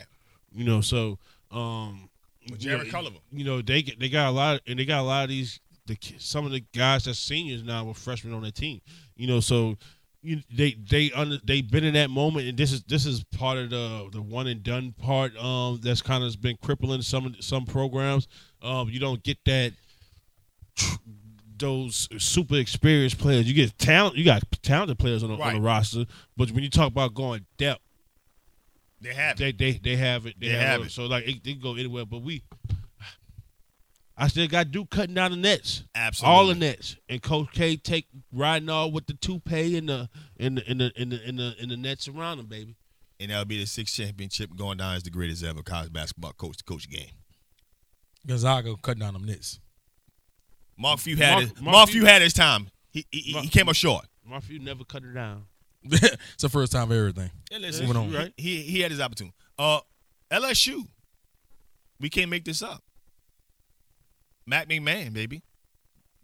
You know, so um, With you know, Jarrett Culver. You know, they they got a lot, and they got a lot of these. The some of the guys that's seniors now were freshmen on their team. You know, so you they they under they been in that moment, and this is this is part of the the one and done part. Um, that's kind of been crippling some some programs. Um, you don't get that tr- those super experienced players. You get talent. You got talented players on the, on the roster, but when you talk about going depth, They have they it. they they have it. They, They have, have it. it. So like it, they can go anywhere. But we, I still got Duke cutting down the nets, Absolutely. all the nets, and Coach K take riding all with the toupee and the in the in the in the in the, in the nets around him, baby. And that'll be the sixth championship going down as the greatest ever college basketball coach to coach game. Gonzaga cutting down them nits. Mark Few had Mark- his, Mark Mark Few- Few had his time. He he, Mark- he came up short. Murphy never cut it down. (laughs) it's the first time for everything. Yeah, listen, Moving on. right. He he had his opportunity. Uh, LSU. We can't make this up. Matt McMahon, baby,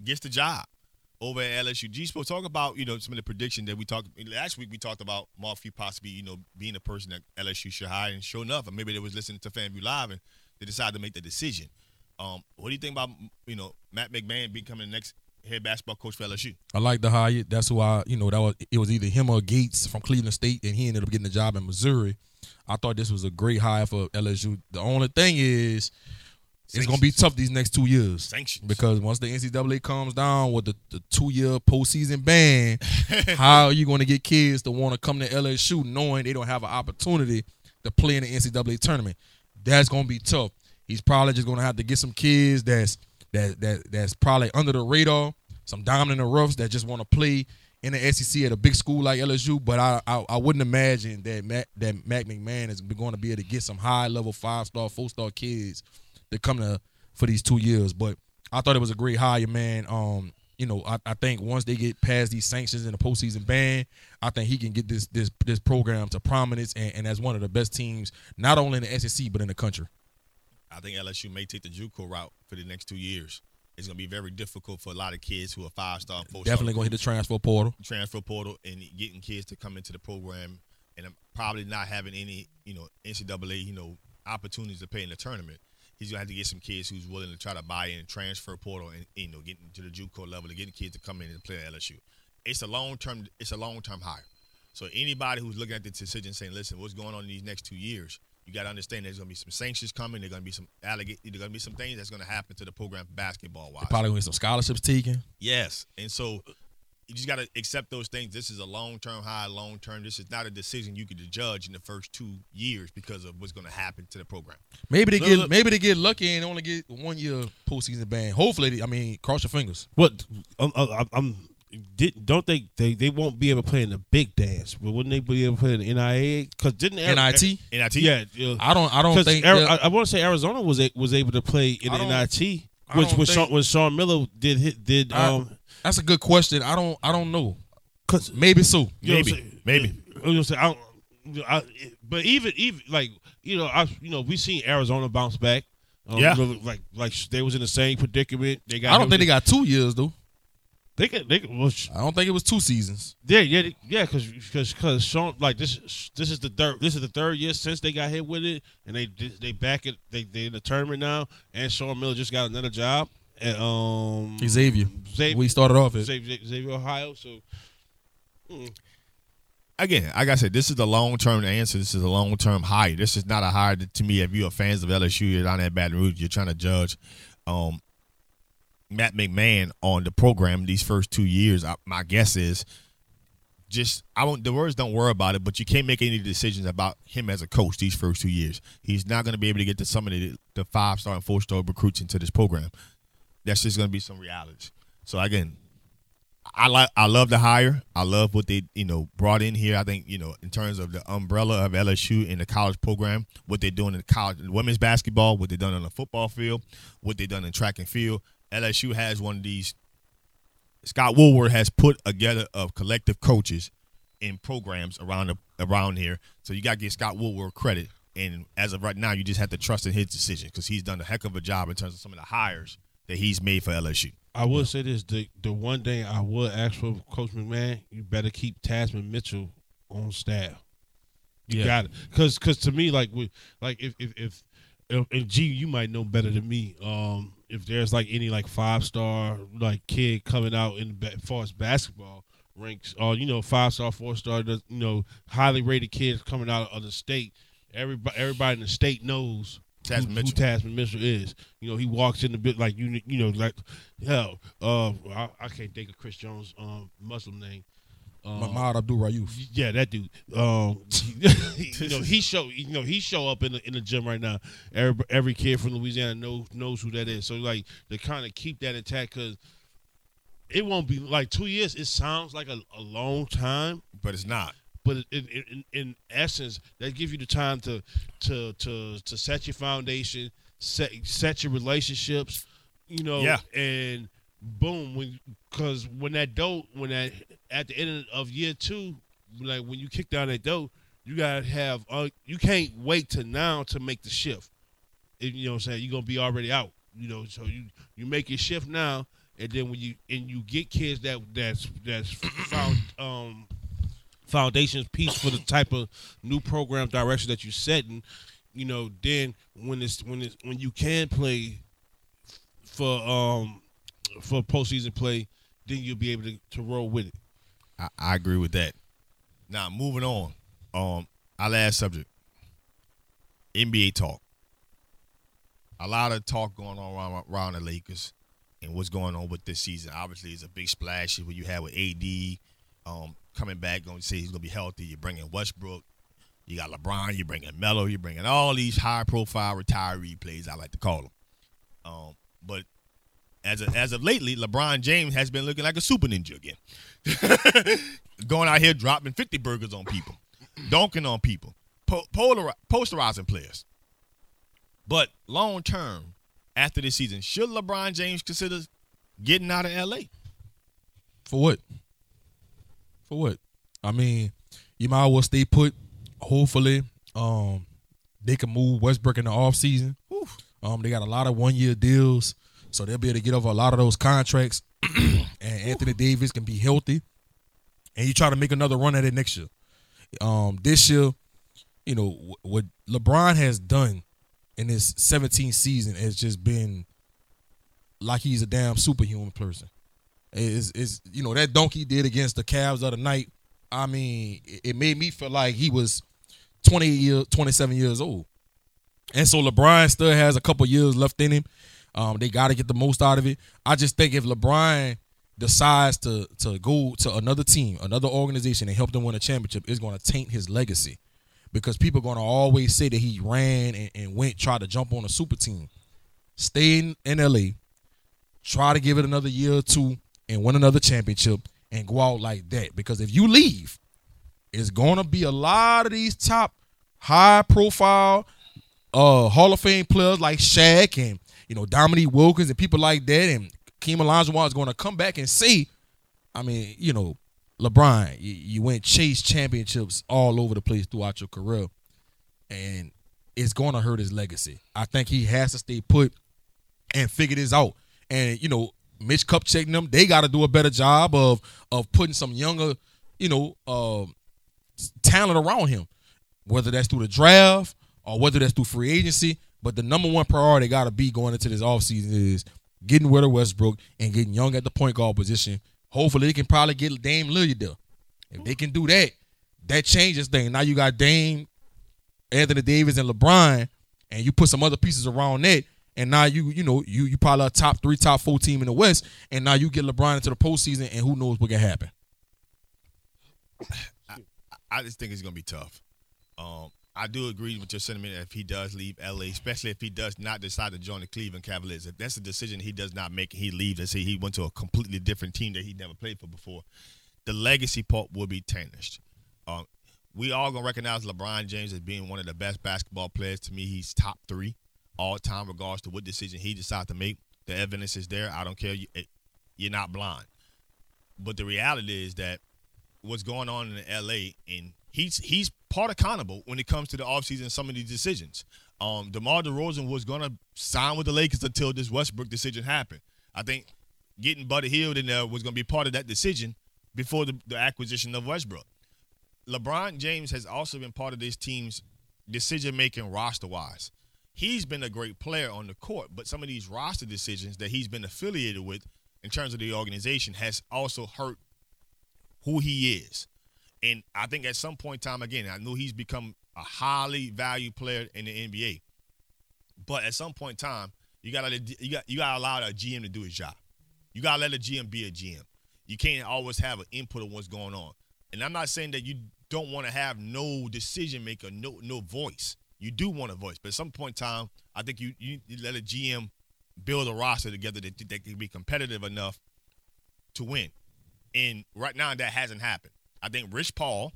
gets the job over at LSU. G Spo talk about you know some of the prediction that we talked last week. We talked about Mark Few possibly you know being the person that LSU should hire, and sure enough, or maybe they was listening to FanView Live and they decided to make the decision. Um, what do you think about you know Matt McMahon becoming the next head basketball coach for LSU? I like the hire. That's who I, you know, that was it was either him or Gates from Cleveland State, and he ended up getting the job in Missouri. I thought this was a great hire for LSU. The only thing is, it's gonna be tough these next two years. Sanctions. Because once the NCAA comes down with the, the two year postseason ban, (laughs) how are you going to get kids to want to come to LSU knowing they don't have an opportunity to play in the NCAA tournament? That's going to be tough. He's probably just to have to get some kids that's that that that's probably under the radar, some the roughs that just want to play in the SEC at a big school like LSU. But I I, I wouldn't imagine that Mac, that Mac McMahon is going to be able to get some high level five star, four star kids to come to for these two years. But I thought it was a great hire, man. Um, you know, I, I think once they get past these sanctions and the postseason ban, I think he can get this this this program to prominence and, and as one of the best teams, not only in the SEC but in the country. I think LSU may take the JUCO route for the next two years. It's going to be very difficult for a lot of kids who are five star, four star. Definitely gonna hit the transfer portal. transfer portal and getting kids to come into the program and um, probably not having any, you know, NCAA, you know, opportunities to play in the tournament. He's gonna have to get some kids who's willing to try to buy in transfer portal and you know getting to the JUCO level to getting kids to come in and play at LSU. It's a long term. It's a long term hire. So anybody who's looking at the decision saying, "Listen, what's going on in these next two years?" You got to understand there's going to be some sanctions coming. There's going to be some allegate. There's going to be some things that's going to happen to the program basketball wise. Probably gonna get some scholarships taken. Yes, and so you just got to accept those things. This is a long term high, long term. This is not a decision you could judge in the first two years because of what's going to happen to the program. Maybe they Look, get look. maybe they get lucky and only get one year postseason ban. Hopefully, they- I mean, cross your fingers. What I'm, I'm, I'm did, don't they, they they won't be able to play in the big dance, but wouldn't they be able to play in the NIA? Because didn't Ari- NIT. NIT. Yeah, yeah. I don't. I don't 'Cause think. Ari- that- I, I want to say Arizona was a, was able to play in I the NIT, which don't was Sean, when Sean Miller did hit did I- um that's a good question. I don't. I don't know. cause Maybe so. you know I'm Maybe, saying? maybe. I was gonna say, I don't, I, but even even like you know I you know we seen Arizona bounce back. Um, Yeah. like like they was in the same predicament. They got. I don't think they got two years though. They got they got- well, sh- I don't think it was two seasons. yeah yeah yeah because because because Sean like this this is the third this is the third year since they got hit with it and they they back it they they in the tournament now and Sean Miller just got another job at um Xavier. Xavier We started off at. Xavier, Xavier Ohio so Again, like I said, this is the long term answer. This is a long term hire. This is not a hire to me. If you're fans of LSU, you're down at Baton Rouge, you're trying to judge um, Matt McMahon on the program these first two years. I, my guess is just I won't. The words don't worry about it, but you can't make any decisions about him as a coach these first two years. He's not going to be able to get to some of the, the five star and four star recruits into this program. That's just going to be some realities. So again, I like I love the hire. I love what they you know brought in here. I think you know in terms of the umbrella of LSU in the college program, what they're doing in the college in women's basketball, what they've done on the football field, what they've done in track and field. LSU has one of these. Scott Woodward has put together of collective coaches in programs around the, around here. So you got to give Scott Woodward credit. And as of right now, you just have to trust in his decision because he's done a heck of a job in terms of some of the hires that he's made for LSU. I will say this: the the one thing I would ask for Coach McMahon, you better keep Tasmin Mitchell on staff. You Yeah. got it, because because to me, like we like if if if, if and G, you might know better than me. Um, if there's like any like five star like kid coming out in ba- far as basketball ranks, or you know five star, four star, you know highly rated kids coming out of the state. Everybody everybody in the state knows Tasmin who, who Mitchell. Tasmin Mitchell is. You know, he walks in the bit like you you know like hell. Uh, I, I can't think of Chris Jones' um Muslim name. Um, Mahmoud Abdul Rauf. yeah, that dude. Um, (laughs) you know, he show you know he show up in the in the gym right now. Every every kid from Louisiana knows knows who that is. So like to kind of keep that intact because it won't be like two years. It sounds like a, a long time, But it's not. but in, in, in essence, that gives you the time to to to to set your foundation, set set your relationships, you know, Yeah. and boom, when because when that dough, when that at the end of year two, like when you kick down that door, you gotta have uh, you can't wait to now to make the shift. If, you know what I'm saying? You're gonna be already out. You know, so you you make your shift now, and then when you and you get kids that that's that's found (coughs) um foundations piece for the type of new program direction that you're setting, you know, then when it's when it's when you can play for um for postseason play, then you'll be able to, to roll with it. I, I agree with that. Now moving on. Um, our last subject. NBA talk. a lot of talk going on around, around the Lakers and what's going on with this season. Obviously, it's a big splash what you had with AD um, coming back. Going to say he's going to be healthy. You're bringing Westbrook. You got LeBron. You're bringing Melo. You're bringing all these high-profile retiree plays. I like to call them. Um, but as of, as of lately, LeBron James has been looking like a super ninja again, (laughs) going out here dropping 50 burgers on people, dunking on people, po- polari- posterizing players. But long term, after this season, should LeBron James consider getting out of LA? For what? For what? I mean, you might as well stay put. Hopefully, um, they can move Westbrook in the offseason. Um, they got a lot of one year deals, so they'll be able to get over a lot of those contracts. (clears throat) and Anthony Davis can be healthy, and you try to make another run at it next year. Um, this year, you know what LeBron has done in his 17th season has just been like he's a damn superhuman person. Is is you know that donkey did against the Cavs the other night. I mean, it, it made me feel like he was 20 years, 27 years old. And so LeBron still has a couple years left in him. Um, they got to get the most out of it. I just think if LeBron decides to to go to another team, another organization, and help them win a championship, it's going to taint his legacy because people are going to always say that he ran and, and went tried to jump on a super team. Stay in, in LA, try to give it another year or two, and win another championship, and go out like that. Because if you leave, it's going to be a lot of these top, high profile uh Hall of Fame players like Shaq and you know Dominique Wilkins and people like that, and Keem Olajuwon is going to come back and say, I mean, you know, LeBron, you, you went chase championships all over the place throughout your career, and it's going to hurt his legacy. I think he has to stay put and figure this out. And you know, Mitch Kupchak and them, they got to do a better job of of putting some younger, you know, uh, talent around him, whether that's through the draft or whether that's through free agency. But the number one priority got to be going into this offseason is getting rid of Westbrook and getting young at the point guard position. Hopefully, they can probably get Dame Lillard there. If they can do that, that changes things. Now you got Dame, Anthony Davis, and LeBron, and you put some other pieces around that, and now you you know you you probably a top three, top four team in the West, and now you get LeBron into the postseason, and who knows what can happen. I just think it's gonna be tough. Um, I do agree with your sentiment if he does leave LA, especially if he does not decide to join the Cleveland Cavaliers. If that's a decision he does not make, and he leaves and say he went to a completely different team that he never played for before. The legacy part will be tarnished. Um, we all gonna recognize LeBron James as being one of the best basketball players. To me, he's top three all time, regards to what decision he decides to make. The evidence is there. I don't care. You, you're not blind. But the reality is that what's going on in LA and he's he's part accountable when it comes to the offseason and some of these decisions. Um DeMar DeRozan was gonna sign with the Lakers until this Westbrook decision happened. I think getting Buddy Hield in there was gonna be part of that decision before the, the acquisition of Westbrook. LeBron James has also been part of this team's decision making roster wise. He's been a great player on the court, but some of these roster decisions that he's been affiliated with in terms of the organization has also hurt who he is. And I think at some point in time, again, I know he's become a highly valued player in the NBA. But at some point in time, you gotta you got you gotta allow a GM to do his job. You gotta let a GM be a GM. You can't always have an input of what's going on. And I'm not saying that you don't want to have no decision maker, no no voice. You do want a voice, but at some point in time, I think you you, you let a GM build a roster together that, that can be competitive enough to win. And right now, that hasn't happened. I think Rich Paul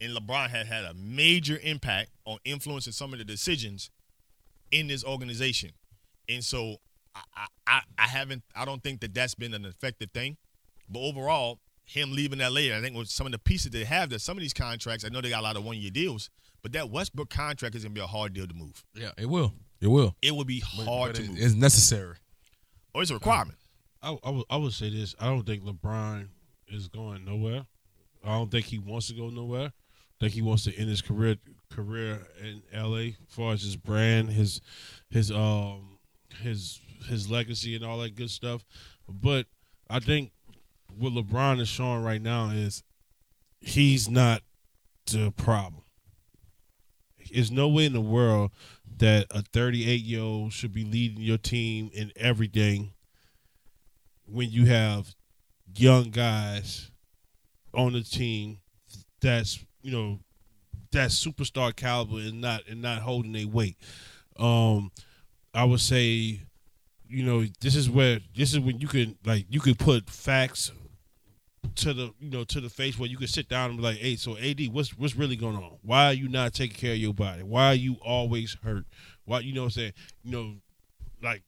and LeBron have had a major impact on influencing some of the decisions in this organization. And so I, I, I haven't, I don't think that that's been an effective thing. But overall, him leaving LA, I think with some of the pieces they have, that some of these contracts, I know they got a lot of one year deals, but that Westbrook contract is going to be a hard deal to move. Yeah, it will. It will. It will be hard But to it- move. It's necessary. or it's a requirement. I, I, would, I would say this. I don't think LeBron is going nowhere. I don't think he wants to go nowhere. I think he wants to end his career career in LA as far as his brand, his his um his his legacy and all that good stuff. But I think what LeBron is showing right now is he's not the problem. there's no way in the world that a 38 year old should be leading your team in everything when you have young guys on the team that's you know that superstar caliber and not and not holding their weight. Um, I would say, you know, this is where this is when you can like you could put facts to the you know to the face where you can sit down and be like, hey, so AD, what's what's really going on? Why are you not taking care of your body? Why are you always hurt? Why you know what I'm saying? You know, like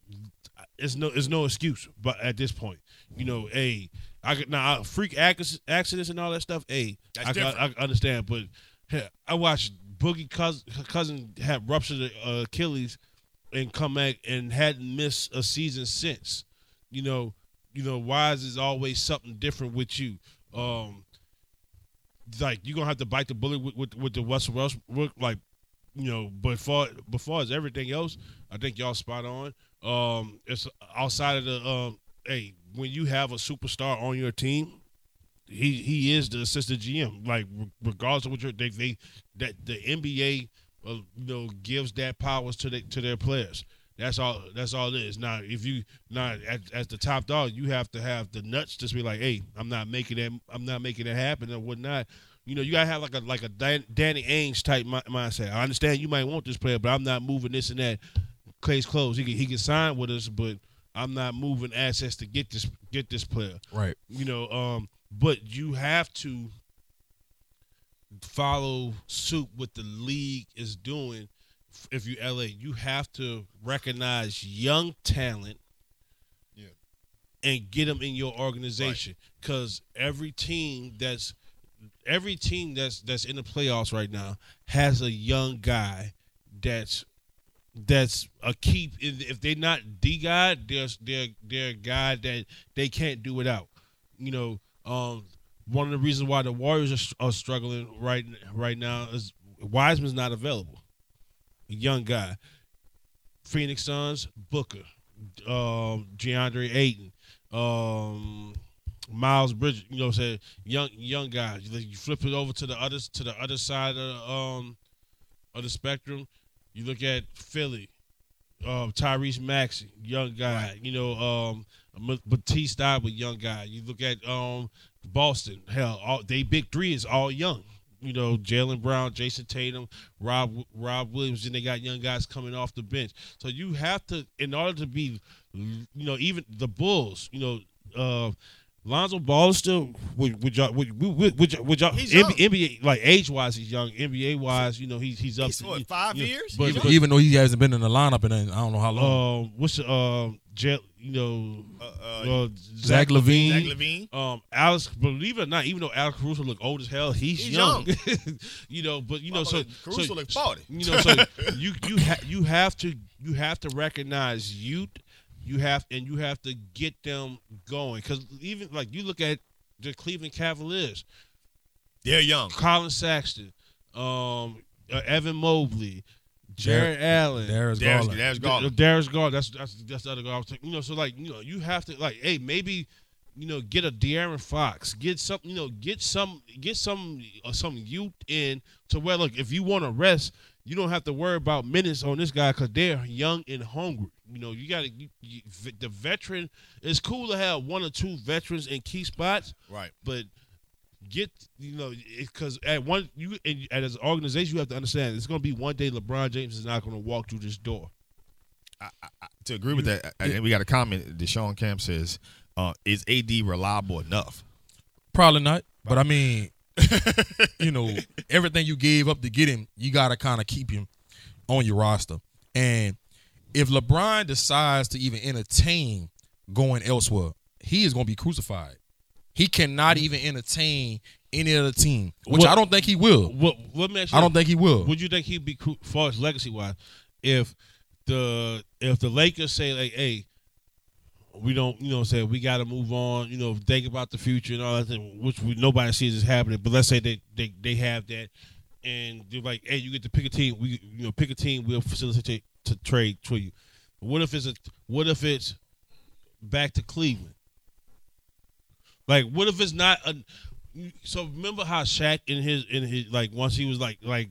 it's no it's no excuse. But at this point, you know, hey, I could now freak accidents and all that stuff. Hey, I. I, I understand, but hey, I watched Boogie cousin, cousin have ruptured uh, Achilles and come back and hadn't missed a season since. You know, you know, wise is always something different with you. Um, like you're gonna have to bite the bullet with with, with the Russell Westbrook, like you know. But for before as everything else, I think y'all spot on. Um, it's outside of the um, hey, when you have a superstar on your team, he he is the assistant GM. Like regardless of what you're, they they that the NBA uh, you know gives that powers to the, to their players. That's all. That's all it is. Now, if you not as, the top dog, you have to have the nuts to be like, hey, I'm not making that. I'm not making it happen or whatnot. You know, you gotta have like a like a Dan, Danny Ainge type mi- mindset. I understand you might want this player, but I'm not moving this and that. Clay's close. He can he can sign with us, but I'm not moving assets to get this get this player Right. you know um but you have to follow suit what the league is doing if you LA you have to recognize young talent Yeah. and get them in your organization cuz every team that's every team that's that's in the playoffs right now has a young guy that's that's a key. If they're not the guy, they're they're they're a guy that they can't do without. You know, um, one of the reasons why the Warriors are, are struggling right right now is Wiseman's not available. A young guy. Phoenix Suns, Booker, um, DeAndre Ayton, um, Miles Bridges. You know, what I'm saying young young guys. You, flip it over to the other to the other side of um of the spectrum. You look at Philly, um, Tyrese Maxey, young guy. You know, um, Batista with young guy. You look at um, Boston. Hell, all they big three is all young. You know, Jaylen Brown, Jayson Tatum, Rob Rob Williams, and they got young guys coming off the bench. So you have to, in order to be, you know, even the Bulls. You know, uh, Lonzo Ball is still would would y'all would would, would, y'all- would y'all He's NBA, young. NBA like age wise he's young NBA wise you know he's he's up He's to- what, five you know, years? but, Even- but Even though he hasn't been in the lineup in I don't know how long. um what's the um Jet you know Uh, uh, uh, Zach LaVine. Zach LaVine. um Alex believe it or not even though Alex Caruso look old as hell he's, He's young, (laughs) you know but you know so Motherfucker, Caruso so, look 40. you know so (laughs) you you ha- you have to you have to recognize youth you have and you have to get them going because even like you look at the Cleveland Cavaliers They're young. Collin Sexton, um, uh, Evan Mobley, Jarrett Allen, Darius Darius, Garland. Darius Garland. Darius Garland. That's that's that's the other guy. I was thinking, you know, so like you know, you have to like, hey, maybe you know, get a De'Aaron Fox, get some, you know, get some, get some, uh, some youth in to where look, if you want to rest, you don't have to worry about minutes on this guy because they're young and hungry. You know, you got to you, you, the veteran. It's cool to have one or two veterans in key spots, Right. but get you know because at one you and as an organization you have to understand it's going to be one day LeBron James is not going to walk through this door. I, I, To agree with that, I- I- we got a comment. Deshaun Camp says, uh, "Is AD reliable enough?" Probably not. But I mean, you know, everything you gave up to get him, you gotta kind of keep him on your roster. And if LeBron decides to even entertain going elsewhere, he is gonna be crucified. He cannot even entertain any other team, which What- I don't think he will. What you, I don't think he will. Would you think he'd be cru- far as legacy wise if the if the Lakers say like, hey, we don't, you know, say we got to move on, you know, think about the future and all that, thing, which we, nobody sees is happening. But let's say they they they have that, and they're like, hey, you get to pick a team. We you know pick a team. We'll facilitate to trade for you. What if it's a what if it's back to Cleveland? Like, what if it's not a? So remember how Shaq in his in his like once he was like like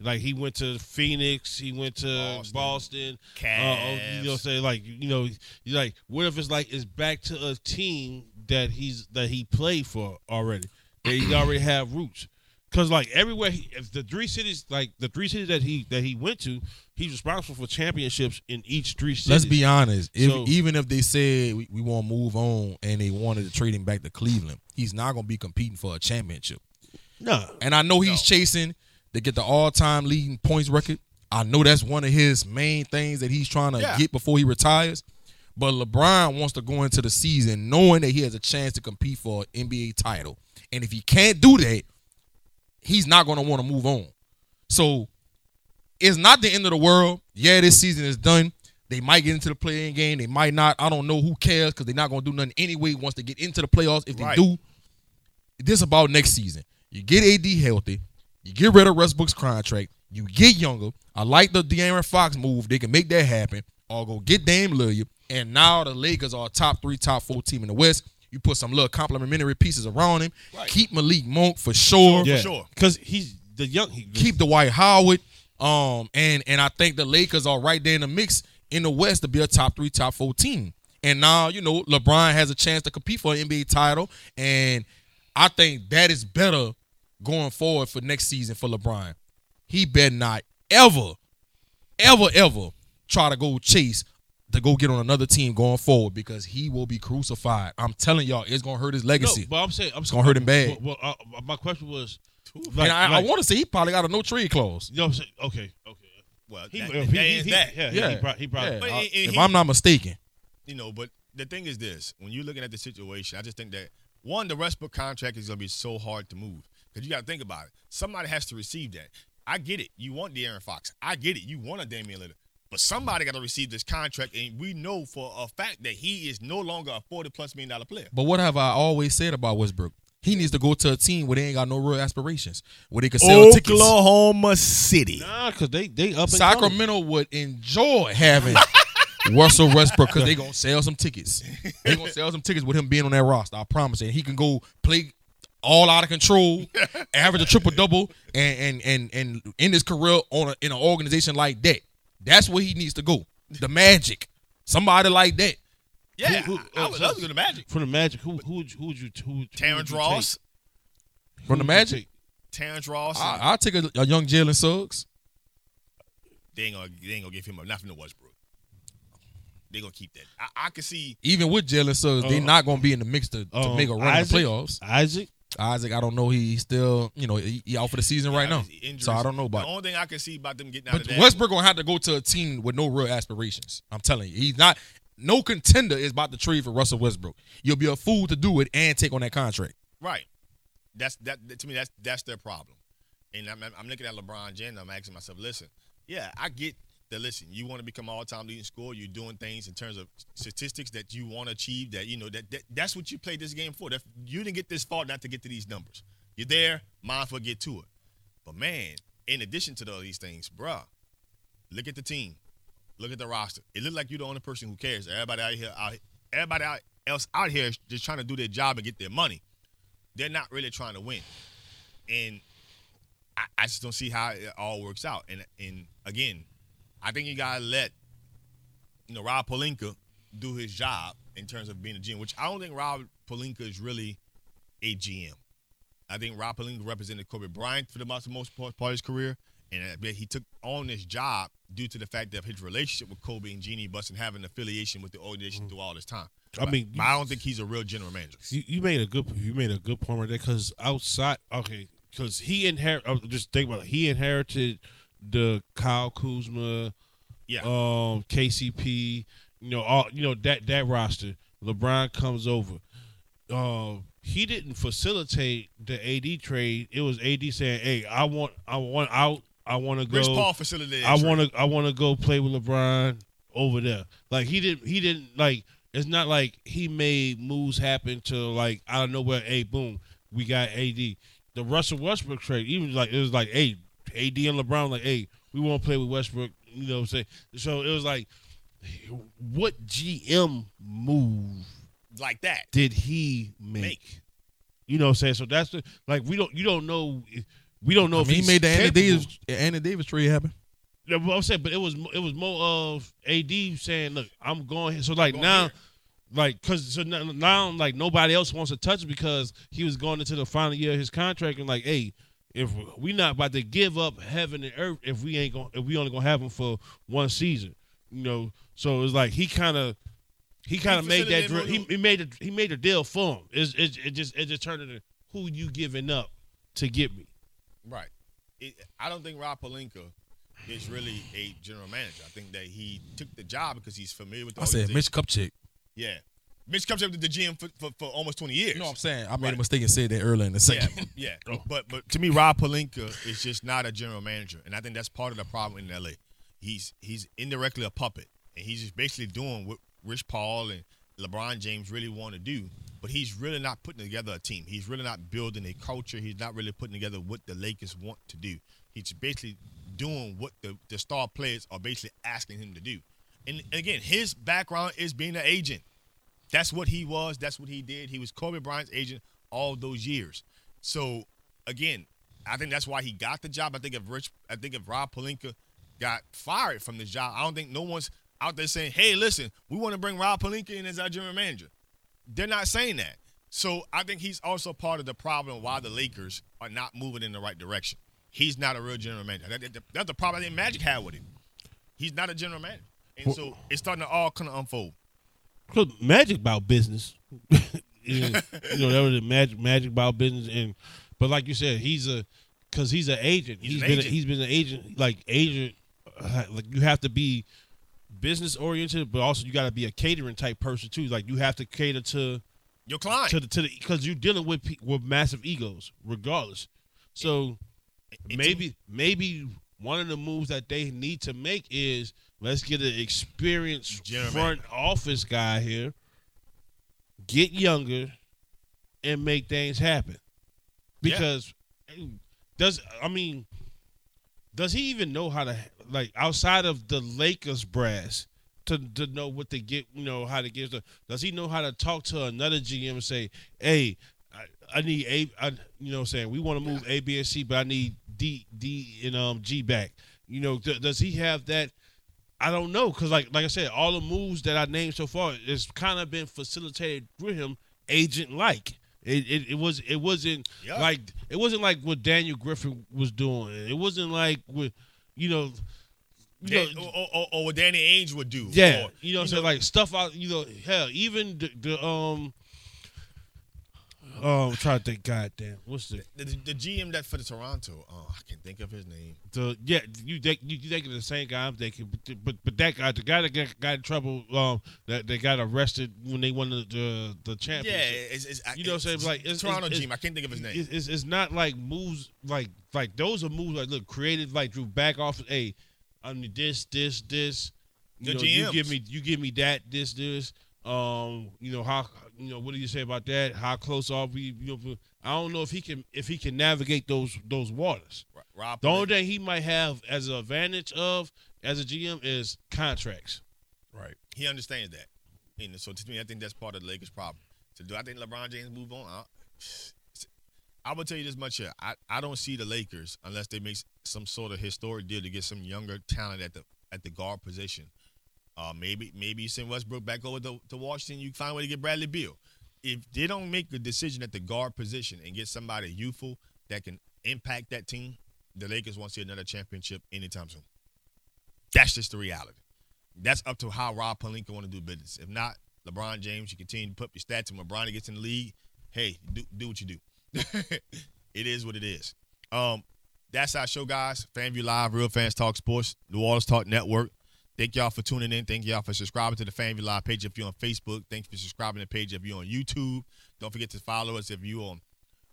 Like he went to Phoenix, he went to Boston. Boston. Uh, Cavs. you know, say like you know, you like what if it's like it's back to a team that he's that he played for already. That he already have roots. Cause like everywhere, he, if the three cities, like the three cities that he that he went to, he's responsible for championships in each three cities. Let's be honest. If So- even if they said we, we want to move on and they wanted to trade him back to Cleveland, he's not going to be competing for a championship. no. And I know he's chasing to get the all-time leading points record. I know that's one of his main things that he's trying to Yeah. get before he retires. But LeBron wants to go into the season knowing that he has a chance to compete for an NBA title. And if he can't do that, he's not going to want to move on. So it's not the end of the world. Yeah, this season is done. They might get into the playing game. They might not. I don't know. Who cares? Because they're not going to do nothing anyway once they get into the playoffs. If they Right. do, this about next season. You get AD healthy. You get rid of Westbrook's contract. You get younger. I like the De'Aaron Fox move. They can make that happen. Or go get Dame Lillard. And now the Lakers are a top three, top four team in the West. You put some little complimentary pieces around him. Right. Keep Malik Monk for sure. Yeah, sure. Because he's the young. He, Keep Dwight Howard. Um, and and I think the Lakers are right there in the mix in the West to be a top three, top four team. And now you know LeBron has a chance to compete for an NBA title, and I think that is better going forward for next season for LeBron. He better not ever, ever, ever try to go chase to go get on another team going forward because he will be crucified. I'm telling y'all, it's gonna hurt his legacy. no, legacy. but I'm saying I'm gonna hurt him bad. Well, well, uh, my question was, and I, like, I want to say he probably got a no trade clause. You know what I'm saying? Okay, okay. Well, He, that, if that he, ends he, that. Yeah, Yeah. yeah. He, probably, he probably Yeah. But Uh, and- and if he- I'm not mistaken. you know, but the thing is this: when you're looking at the situation, I just think that one, the Westbrook contract is going to be so hard to move because you got to think about it. Somebody has to receive that. I get it. You want De'Aaron Fox. I get it. You want a Damian Lillard. But somebody got to receive this contract, and we know for a fact that he is no longer a forty plus million dollar player. But what have I always said about Westbrook? He needs to go to a team where they ain't got no real aspirations, where they can sell tickets. Oklahoma City. Nah, because they they up and coming. Sacramento would enjoy having (laughs) Russell Westbrook because they gonna sell some tickets. They gonna sell some tickets with him being on that roster. I promise. And he can go play all out of control, (laughs) average a triple double, and and and and end his career on a, in an organization like that. That's where he needs to go. The Magic, somebody like that. Yeah, Who- who- I would uh, love to go to Magic. from the Magic. Who who would you- who would you who, would- who Terrence would you Ross. take? From the Who would you Magic. Terrence Ross. I, I'll take a, a young Jalen Suggs. they ain't gonna they ain't gonna give him up. Not from the Westbrook. They gonna keep that. I, I can see. Even with Jalen Suggs, they're Uh, not gonna be in the mix to, to Um, make a run Isaac? in the playoffs. Isaac. Isaac, I don't know. He still, you know, he, he out for the season right now. So I don't know about. The only thing I can see about them getting out But of that. Westbrook gonna have to go to a team with no real aspirations. I'm telling you, he's not. No contender is about to trade for Russell Westbrook. You'll be a fool to do it and take on that contract. Right. That's that to me. That's that's their problem. And I'm, I'm looking at LeBron James. I'm asking myself, listen, yeah, I get that. Listen, you want to become all time leading scorer. You're doing things in terms of statistics that you want to achieve. That you know that, that that's what you played this game for. That you didn't get this far not to get to these numbers. You're there, mindful, get to it. But man, in addition to all these things, bruh, look at the team. Look at the roster. It looks like you're the only person who cares. Everybody out here, out, everybody out, else out here is just trying to do their job and get their money. They're not really trying to win, and I, I just don't see how it all works out. And and again, I think you gotta let you know Rob Pelinka do his job in terms of being a GM, which I don't think Rob Pelinka is really a GM. I think Rob Pelinka represented Kobe Bryant for the most, most part, of his career, and he took on this job due to the fact that his relationship with Kobe and Jeanie Buss and having an affiliation with the organization through all this time. I mean, but I don't think he's a real general manager. You, you made a good you made a good point right there because outside okay because he inherit uh, just think about it he inherited the Kyle Kuzma Yeah. um KCP you know all you know that that roster LeBron comes over um he didn't facilitate the AD trade it was AD saying hey I want I want out I want to go Rich Paul facilitated. I want to I want to go play with LeBron over there. Like he didn't he didn't like it's not like he made moves happen to like out of nowhere. Hey, boom, we got AD. The Russell Westbrook trade even like it was like hey AD and LeBron like hey we won't play with Westbrook. You know what I'm saying? So it was like what GM move like that. did he make? Make. You know what I'm saying? So that's the, like we don't you don't know we don't know I if mean, he made the Andy capable. Davis Andy Davis trade happen. Yeah, well, I'm saying, but it was it was more of AD saying, "Look, I'm going." Here. So like Going now, here. like because so now, now like nobody else wants to touch because he was going into the final year of his contract and like, hey, if we not about to give up heaven and earth if we ain't gonna, if we only gonna have him for one season, you know. So it's like he kind of he kind of made that facilitated dri- him. he, he made a, he made a deal for him. It's, it it just it just turned into who you giving up to get me. Right. It, I don't think Rob Pelinka is really a general manager. I think that he took the job because he's familiar with the I said organization. Mitch Kupchak. Yeah. Mitch comes up to the GM for, for, for almost 20 years. You know what I'm saying? I made Right. a mistake and said that earlier in the Yeah, second. yeah. (laughs) Oh. But but to me, Rob Pelinka is just not a general manager, and I think that's part of the problem in LA. He's he's indirectly a puppet, and he's just basically doing what Rich Paul and LeBron James really want to do. But he's really not putting together a team. He's really not building a culture. He's not really putting together what the Lakers want to do. He's basically doing what the, the star players are basically asking him to do. And again, his background is being an agent. That's what he was. That's what he did. He was Kobe Bryant's agent all those years. So again, I think that's why he got the job. I think if Rich, I think if Rob Pelinka got fired from the job, I don't think no one's out there saying, "Hey, listen, we want to bring Rob Pelinka in as our general manager." They're not saying that. So I think he's also part of the problem why the Lakers are not moving in the right direction. He's not a real general manager. That- that- that's the problem I think Magic had with him. He's not a general manager, and so it's starting to all kind of unfold. Cause magic about business. (laughs) You know that was the magic magic about business and but like you said he's a because he's an agent He's he's an been agent. A, he's been an agent like agent uh, like you have to be business oriented but also you got to be a catering type person too like you have to cater to Your client. to the to the because you're dealing with with massive egos regardless so And maybe maybe one of the moves that they need to make is let's get an experienced front office guy here, get younger, and make things happen. Because does I mean does he even know how to like outside of the Lakers brass to to know what to get you know how to get the does he know how to talk to another GM and say hey I, I need a I, you know what I'm saying? We want to move A B and C but I need D D and um G back. You know th- does he have that I don't know because like like I said all the moves that I named so far it's kind of been facilitated with him agent like it, it, it was it wasn't Yeah. like it wasn't like what Daniel Griffin was doing it wasn't like what you know you Dan- know, or, or, or, what Danny Ainge would do. yeah, Or, you know what I'm saying? Like stuff out, you know, hell, even the, the um um I'm trying to think, goddamn, what's the the, the GM that for the Toronto, oh, I can't think of his name. the yeah, you think you, you think of the same guy I'm thinking, but but, but that guy, the guy that got, got in trouble, um, that they got arrested when they won the the, the Yeah, it's, it's, You know what I'm saying? Like, it's- Toronto it's- GM. I can't think of his name. It's, it's, not like moves like like those are moves like look creative like Drew back off. Hey, I need this this this. You The know, you give me you give me that this this. Um, you know how you know what do you say about that? How close are we? You know, I don't know if he can if he can navigate those those waters. Rob. The only thing he might have as an advantage of as a GM is contracts. Right. he understands that. And so to me, I think that's part of the Lakers' problem. So do I think LeBron James move on? I, I will tell you this much here. I, I don't see the Lakers unless they make some sort of historic deal to get some younger talent at the at the guard position. Uh, maybe maybe you send Westbrook back over to, to Washington. You find a way to get Bradley Beal. If they don't make a decision at the guard position and get somebody youthful that can impact that team, the Lakers won't see another championship anytime soon. That's just the reality. That's up to how Rob Pelinka want to do business. If not, LeBron James, you continue to put up your stats, and when LeBron gets in the league, hey, do, do what you do. (laughs) it is what it is. Um, that's our show, guys. FanView Live, Real Fans Talk Sports, New Orleans Talk Network. Thank y'all for tuning in. Thank y'all for subscribing to the FanView Live page if you're on Facebook. Thanks for subscribing to the page if you're on YouTube. Don't forget to follow us if you're on,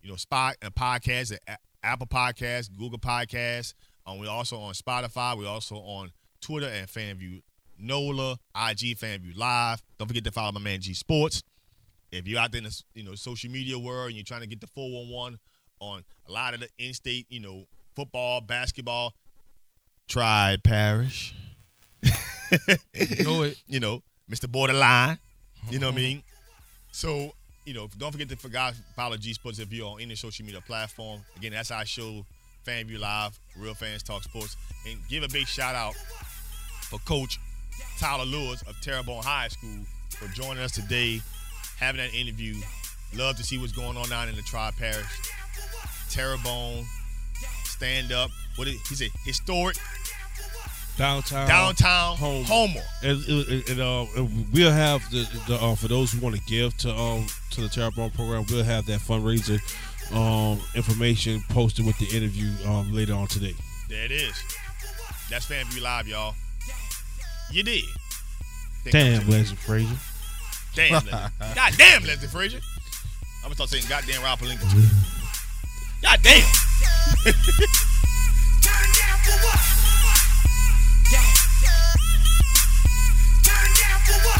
you know, Spot and podcast, at Apple Podcasts, Google Podcasts. Um, we're also on Spotify. We're also on Twitter and FanView NOLA, IG FanView Live. Don't forget to follow my man G Sports. If you're out there in the you know social media world and you're trying to get the 411 on a lot of the in-state, you know, football, basketball, tri Parish. (laughs) know it. You know, Mr. Borderline. You know what I mean? (laughs) So, you know, don't forget to forgot follow G Sports if you're on any social media platform. Again, that's our show FanView Live, Real Fans Talk Sports, and give a big shout out for Coach Tyler Lewis of Terrebonne High School for joining us today, having that interview. Love to see what's going on down in the Tri Parish. Terrebonne, stand up. What is, he said? Historic Downtown. downtown Houma. Houma. And, and, and, uh, we'll have the, the uh, for those who want to give to um to the Terrebonne program, we'll have that fundraiser um information posted with the interview um later on today. There it is. That's FanView Live, y'all. You did. Think Damn, Leslie Frazier. Damn, Leslie. (laughs) God damn, Leslie Frazier. I'm gonna start saying goddamn Rob Pelinka too. God damn. (laughs)